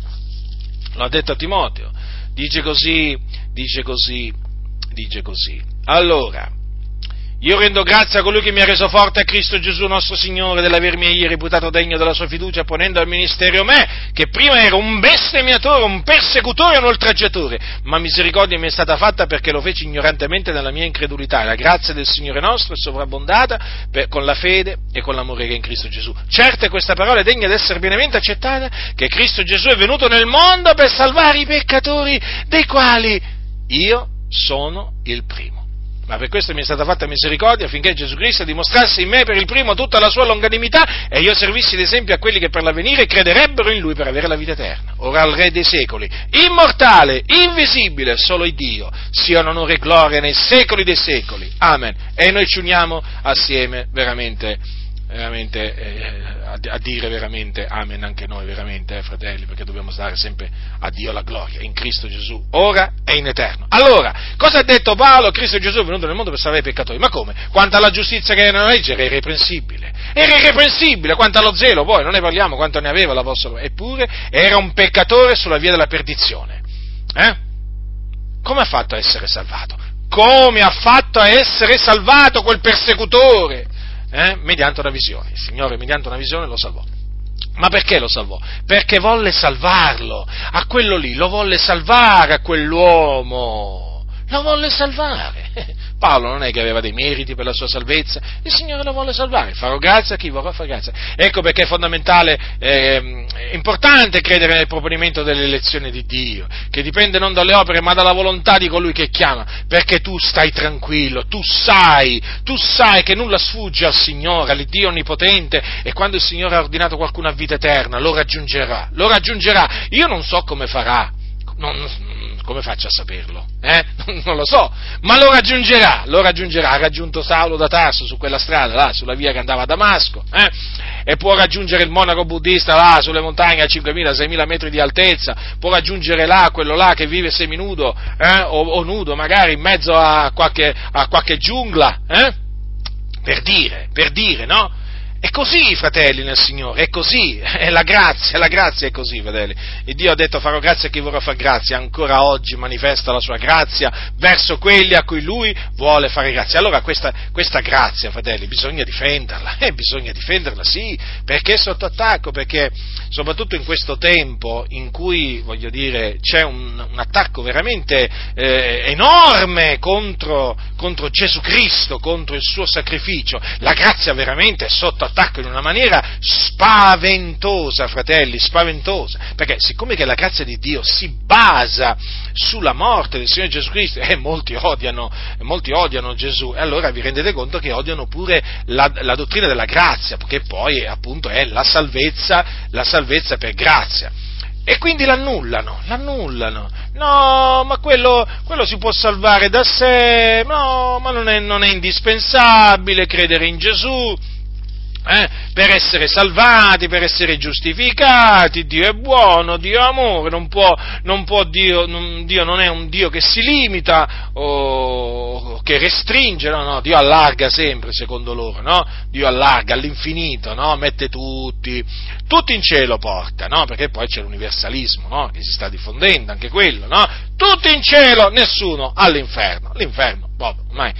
Lo ha detto a Timoteo. Dice così, dice così, dice così. Allora, io rendo grazie a colui che mi ha reso forte a Cristo Gesù nostro Signore dell'avermi egli reputato degno della sua fiducia ponendo al ministero me, che prima ero un bestemmiatore, un persecutore un oltraggiatore, ma misericordia mi è stata fatta perché lo feci ignorantemente nella mia incredulità. La grazia del Signore nostro è sovrabbondata per, con la fede e con l'amore che è in Cristo Gesù. Certo è questa parola è degna di essere pienamente accettata, che Cristo Gesù è venuto nel mondo per salvare i peccatori, dei quali io sono il primo ma per questo mi è stata fatta misericordia affinché Gesù Cristo dimostrasse in me per il primo tutta la sua longanimità e io servissi d'esempio a quelli che per l'avvenire crederebbero in Lui per avere la vita eterna. Ora al Re dei secoli, immortale, invisibile, solo Dio, siano onore e gloria nei secoli dei secoli. Amen. E noi ci uniamo assieme veramente, veramente eh, a, a, dire veramente amen anche noi, veramente, eh, fratelli, perché dobbiamo dare sempre a Dio la gloria, in Cristo Gesù, ora e in eterno. Allora, cosa ha detto Paolo? Cristo Gesù è venuto nel mondo per salvare i peccatori. Ma come? Quanto alla giustizia che era nella legge era irreprensibile. Era irreprensibile, quanto allo zelo, poi non ne parliamo quanto ne aveva l'Apostolo, eppure era un peccatore sulla via della perdizione. Eh? Come ha fatto a essere salvato? Come ha fatto a essere salvato quel persecutore? Eh? Mediante una visione. Il Signore, mediante una visione, lo salvò. Ma perché lo salvò? Perché volle salvarlo. A quello lì lo volle salvare, a quell'uomo. Lo volle salvare. Paolo non è che aveva dei meriti per la sua salvezza, il Signore lo vuole salvare, farò grazia a chi vorrà fare grazia. Ecco perché è fondamentale, eh, importante credere nel proponimento delle elezioni di Dio, che dipende non dalle opere ma dalla volontà di colui che chiama, perché tu stai tranquillo, tu sai, tu sai che nulla sfugge al Signore, all'Iddio Onnipotente, e quando il Signore ha ordinato qualcuno a vita eterna, lo raggiungerà, lo raggiungerà. Io non so come farà, non, come faccio a saperlo? Eh? Non lo so, ma lo raggiungerà, lo raggiungerà, ha raggiunto Saulo da Tarso su quella strada, là, sulla via che andava a Damasco, eh? e può raggiungere il monaco buddista là, sulle montagne a 5.000-6.000 metri di altezza, può raggiungere là, quello là che vive seminudo, eh? o, o, nudo, magari in mezzo a qualche, a qualche giungla, eh? per dire, per dire, no? È così, fratelli nel Signore, è così, è la grazia, la grazia è così, fratelli. Il Dio ha detto farò grazia a chi vorrà fare grazia, ancora oggi manifesta la sua grazia verso quelli a cui Lui vuole fare grazia. Allora questa, questa grazia, fratelli, bisogna difenderla, eh, bisogna difenderla, sì, perché è sotto attacco, perché soprattutto in questo tempo in cui, voglio dire, c'è un, un attacco veramente eh, enorme contro, contro Gesù Cristo, contro il suo sacrificio, la grazia veramente è sotto attacco in una maniera spaventosa, fratelli, spaventosa, perché siccome che la grazia di Dio si basa sulla morte del Signore Gesù Cristo e molti odiano, molti odiano Gesù, e allora vi rendete conto che odiano pure la, la dottrina della grazia, che poi appunto è la salvezza, la salvezza per grazia. E quindi l'annullano, l'annullano. No, ma quello, quello, si può salvare da sé, no, ma non è, non è indispensabile credere in Gesù eh, per essere salvati, per essere giustificati, Dio è buono, Dio è amore, non può, non può Dio, non, Dio, non è un Dio che si limita o che restringe, no, no, Dio allarga sempre secondo loro, no? Dio allarga all'infinito, no? Mette tutti, tutti in cielo porta, no? Perché poi c'è l'universalismo, no? Che si sta diffondendo, anche quello, no? Tutti in cielo, nessuno all'inferno, l'inferno, boh, ormai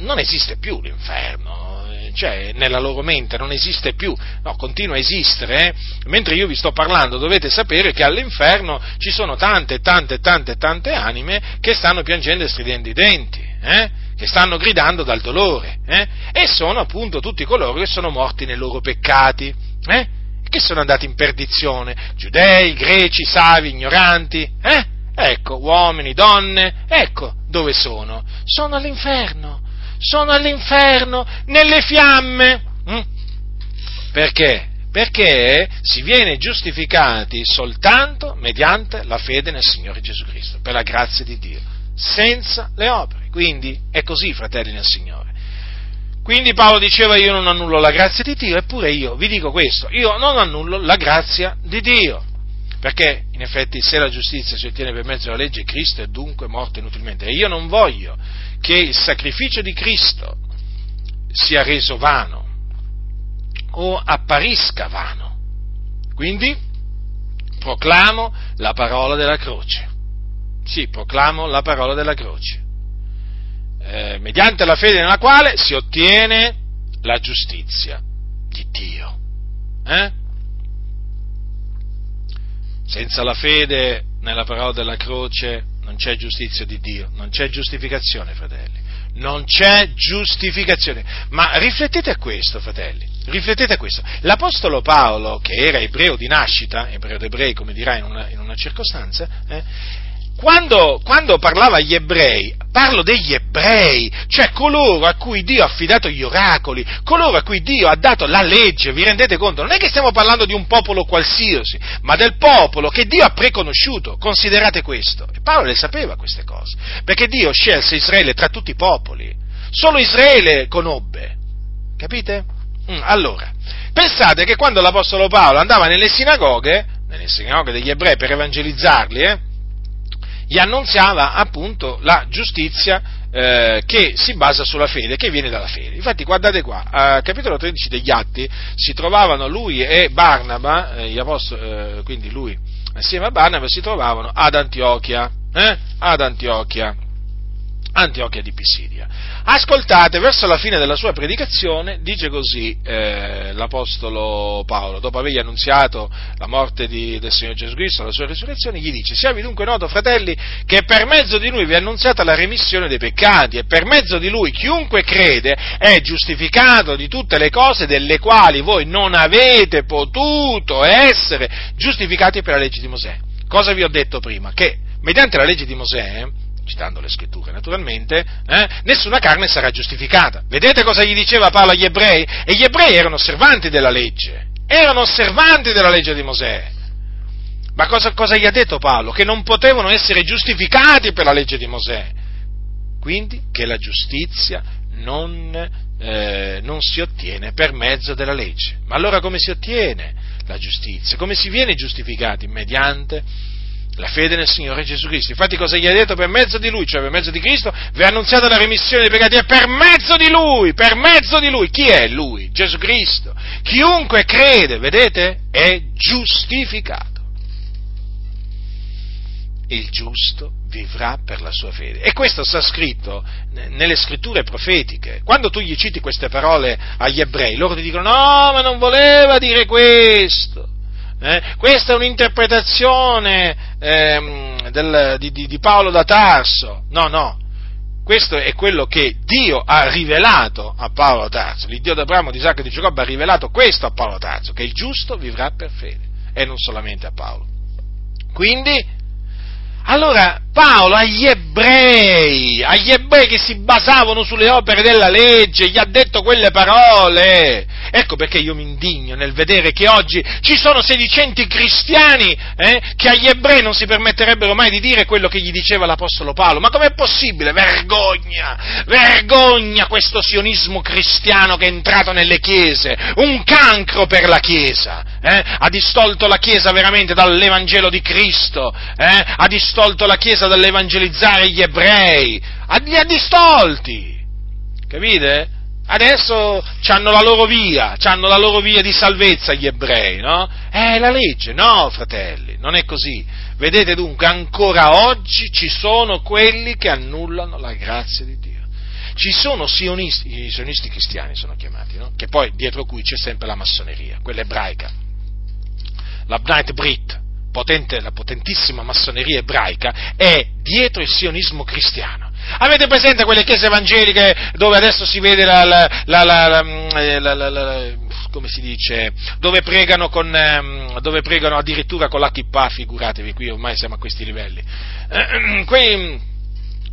non esiste più l'inferno, cioè nella loro mente non esiste più, no, continua a esistere, eh? mentre io vi sto parlando dovete sapere che all'inferno ci sono tante, tante, tante, tante anime che stanno piangendo e stridendo i denti, eh? che stanno gridando dal dolore, eh? e sono appunto tutti coloro che sono morti nei loro peccati, eh? che sono andati in perdizione, giudei, greci, savi, ignoranti, eh? ecco, uomini, donne, ecco dove sono, sono all'inferno sono all'inferno, nelle fiamme. Mm? Perché? Perché si viene giustificati soltanto mediante la fede nel Signore Gesù Cristo, per la grazia di Dio, senza le opere. Quindi è così, fratelli nel Signore. Quindi Paolo diceva io non annullo la grazia di Dio, eppure io vi dico questo, io non annullo la grazia di Dio. Perché in effetti se la giustizia si ottiene per mezzo della legge, Cristo è dunque morto inutilmente. E io non voglio che il sacrificio di Cristo sia reso vano o apparisca vano. Quindi proclamo la parola della croce. Sì, proclamo la parola della croce. Eh, mediante la fede nella quale si ottiene la giustizia di Dio. Eh? Senza la fede nella parola della croce non c'è giustizia di Dio, non c'è giustificazione, fratelli, non c'è giustificazione. Ma riflettete a questo, fratelli, riflettete a questo. L'Apostolo Paolo, che era ebreo di nascita, ebreo d'ebrei, come dirà in una, in una circostanza, eh, quando, quando, parlava agli ebrei, parlo degli ebrei, cioè coloro a cui Dio ha affidato gli oracoli, coloro a cui Dio ha dato la legge, vi rendete conto? Non è che stiamo parlando di un popolo qualsiasi, ma del popolo che Dio ha preconosciuto, considerate questo. E Paolo le sapeva queste cose, perché Dio scelse Israele tra tutti i popoli, solo Israele conobbe, capite? Mm, allora, Pensate che quando l'Apostolo Paolo andava nelle sinagoghe, nelle sinagoghe degli ebrei per evangelizzarli, eh, gli annunziava appunto la giustizia eh, che si basa sulla fede, che viene dalla fede. Infatti guardate qua, a capitolo 13 degli Atti si trovavano lui e Barnaba, eh, apostoli, eh, quindi lui assieme a Barnaba si trovavano ad Antiochia, eh? ad Antiochia. Antiochia di Pisidia. Ascoltate, verso la fine della sua predicazione, dice così eh, l'Apostolo Paolo, dopo avergli annunziato la morte di, del Signore Gesù Cristo, la sua risurrezione, gli dice, siavi dunque noto, fratelli, che per mezzo di Lui vi è annunziata la remissione dei peccati e per mezzo di Lui chiunque crede è giustificato di tutte le cose delle quali voi non avete potuto essere giustificati per la legge di Mosè. Cosa vi ho detto prima? Che mediante la legge di Mosè citando le scritture naturalmente, eh, nessuna carne sarà giustificata. Vedete cosa gli diceva Paolo agli ebrei? E gli ebrei erano osservanti della legge, erano osservanti della legge di Mosè. Ma cosa, cosa gli ha detto Paolo? Che non potevano essere giustificati per la legge di Mosè. Quindi che la giustizia non, eh, non si ottiene per mezzo della legge. Ma allora come si ottiene la giustizia? Come si viene giustificati? Mediante la fede nel Signore Gesù Cristo. Infatti cosa gli ha detto? Per mezzo di Lui, cioè per mezzo di Cristo, vi ha annunziata la remissione dei peccati e per mezzo di Lui, per mezzo di Lui. Chi è Lui? Gesù Cristo. Chiunque crede, vedete, è giustificato. Il giusto vivrà per la sua fede. E questo sta scritto nelle scritture profetiche. Quando tu gli citi queste parole agli ebrei, loro ti dicono no, ma non voleva dire questo. Eh? Questa è un'interpretazione ehm, del, di, di, Paolo da Tarso. No, no, questo è quello che Dio ha rivelato a Paolo da Tarso. L'Iddio d'Abramo, di Isacco e di Giacobbe ha rivelato questo a Paolo da Tarso, che il giusto vivrà per fede, e non solamente a Paolo. Quindi, allora Paolo agli ebrei, agli ebrei che si basavano sulle opere della legge, gli ha detto quelle parole. Ecco perché io mi indigno nel vedere che oggi ci sono sedicenti cristiani eh, che agli ebrei non si permetterebbero mai di dire quello che gli diceva l'Apostolo Paolo. Ma com'è possibile? Vergogna! Vergogna questo sionismo cristiano che è entrato nelle chiese, un cancro per la Chiesa. Eh? Ha distolto la Chiesa veramente dall'Evangelo di Cristo, eh? ha distolto la Chiesa dall'evangelizzare gli ebrei, li ha distolti, capite? Adesso hanno la loro via, hanno la loro via di salvezza gli ebrei, no? È la legge, no, fratelli, non è così. Vedete dunque, ancora oggi ci sono quelli che annullano la grazia di Dio. Ci sono sionisti, i sionisti cristiani sono chiamati, no? Che poi dietro cui c'è sempre la massoneria, quella ebraica, la Bnait Brit, potente, la potentissima massoneria ebraica è dietro il sionismo cristiano. Avete presente quelle chiese evangeliche dove adesso si vede la, la, la, la come si dice, dove pregano, con, ehm, dove pregano addirittura con la kippah, figuratevi, qui ormai siamo a questi livelli. Quei,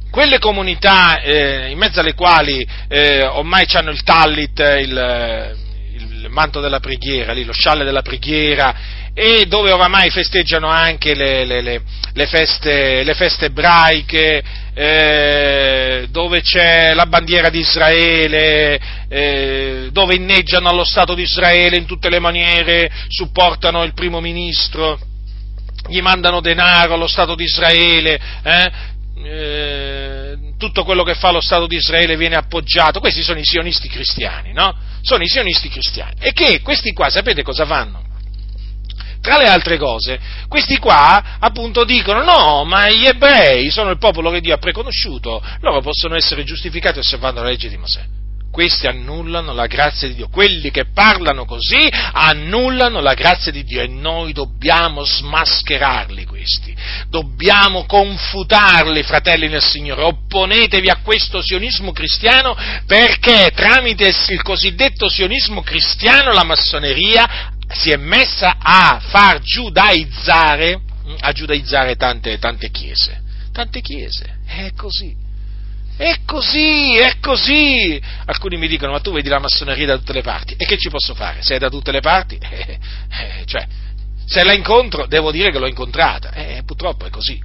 quelle comunità eh, in mezzo alle quali eh, ormai hanno il tallit, il, il manto della preghiera, lì, lo scialle della preghiera, e dove oramai festeggiano anche le, le, le, le feste, feste, ebraiche, eh, dove c'è la bandiera di Israele, eh, dove inneggiano allo Stato di Israele in tutte le maniere, supportano il primo ministro, gli mandano denaro allo Stato di Israele, eh, eh, tutto quello che fa lo Stato di Israele viene appoggiato. Questi sono i sionisti cristiani, no? Sono i sionisti cristiani. E che questi qua, sapete cosa fanno? Tra le altre cose, questi qua appunto dicono no, ma gli ebrei sono il popolo che Dio ha preconosciuto, loro possono essere giustificati osservando la legge di Mosè. Questi annullano la grazia di Dio, quelli che parlano così annullano la grazia di Dio e noi dobbiamo smascherarli questi, dobbiamo confutarli, fratelli nel Signore, opponetevi a questo sionismo cristiano perché tramite il cosiddetto sionismo cristiano la massoneria si è messa a far giudaizzare, a giudaizzare tante, tante chiese. Tante chiese, è così. È così, è così. Alcuni mi dicono, ma tu vedi la massoneria da tutte le parti. E che ci posso fare? Se è da tutte le parti, eh, eh, cioè, se la incontro, devo dire che l'ho incontrata. Eh, purtroppo è così.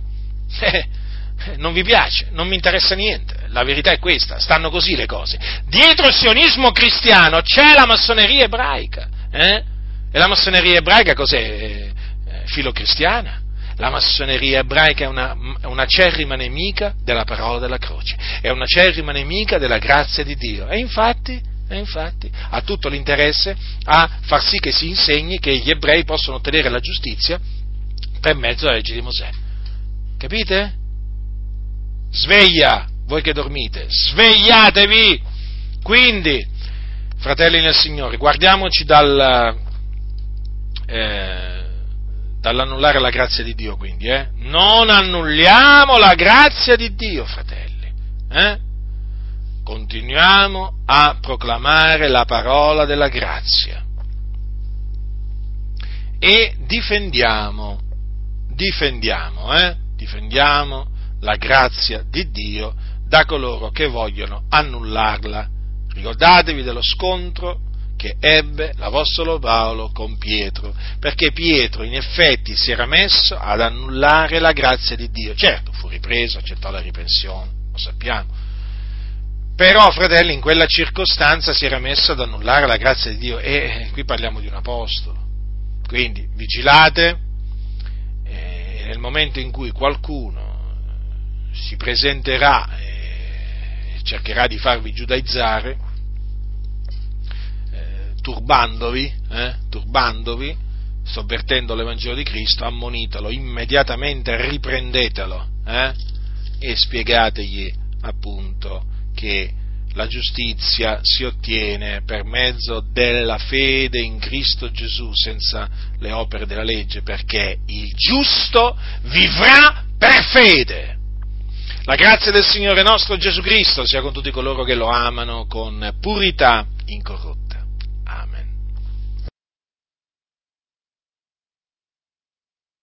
Eh, non vi piace, non mi interessa niente. La verità è questa, stanno così le cose. Dietro il sionismo cristiano c'è la massoneria ebraica Eh? E la massoneria ebraica cos'è? Eh, filocristiana. La massoneria ebraica è una, una cerrima nemica della parola della croce, è una cerrima nemica della grazia di Dio. E infatti, e infatti ha tutto l'interesse a far sì che si insegni che gli ebrei possono ottenere la giustizia per mezzo della legge di Mosè. Capite? Sveglia, voi che dormite, svegliatevi! Quindi, fratelli nel Signore, guardiamoci dal, eh, dall'annullare la grazia di Dio, quindi, eh? Non annulliamo la grazia di Dio, fratelli. Eh? Continuiamo a proclamare la parola della grazia e difendiamo, difendiamo, eh? difendiamo la grazia di Dio da coloro che vogliono annullarla. Ricordatevi dello scontro che ebbe l'Apostolo Paolo con Pietro, perché Pietro in effetti si era messo ad annullare la grazia di Dio. Certo, fu ripreso, accettò la riprensione, lo sappiamo. Però, fratelli, in quella circostanza si era messo ad annullare la grazia di Dio e qui parliamo di un apostolo. Quindi vigilate e nel momento in cui qualcuno si presenterà e cercherà di farvi giudaizzare, turbandovi, eh, turbandovi, sovvertendo l'Evangelo di Cristo, ammonitelo, immediatamente riprendetelo eh, e spiegategli appunto che la giustizia si ottiene per mezzo della fede in Cristo Gesù senza le opere della legge, perché il giusto vivrà per fede. La grazia del Signore nostro Gesù Cristo sia con tutti coloro che lo amano con purità incorrotta.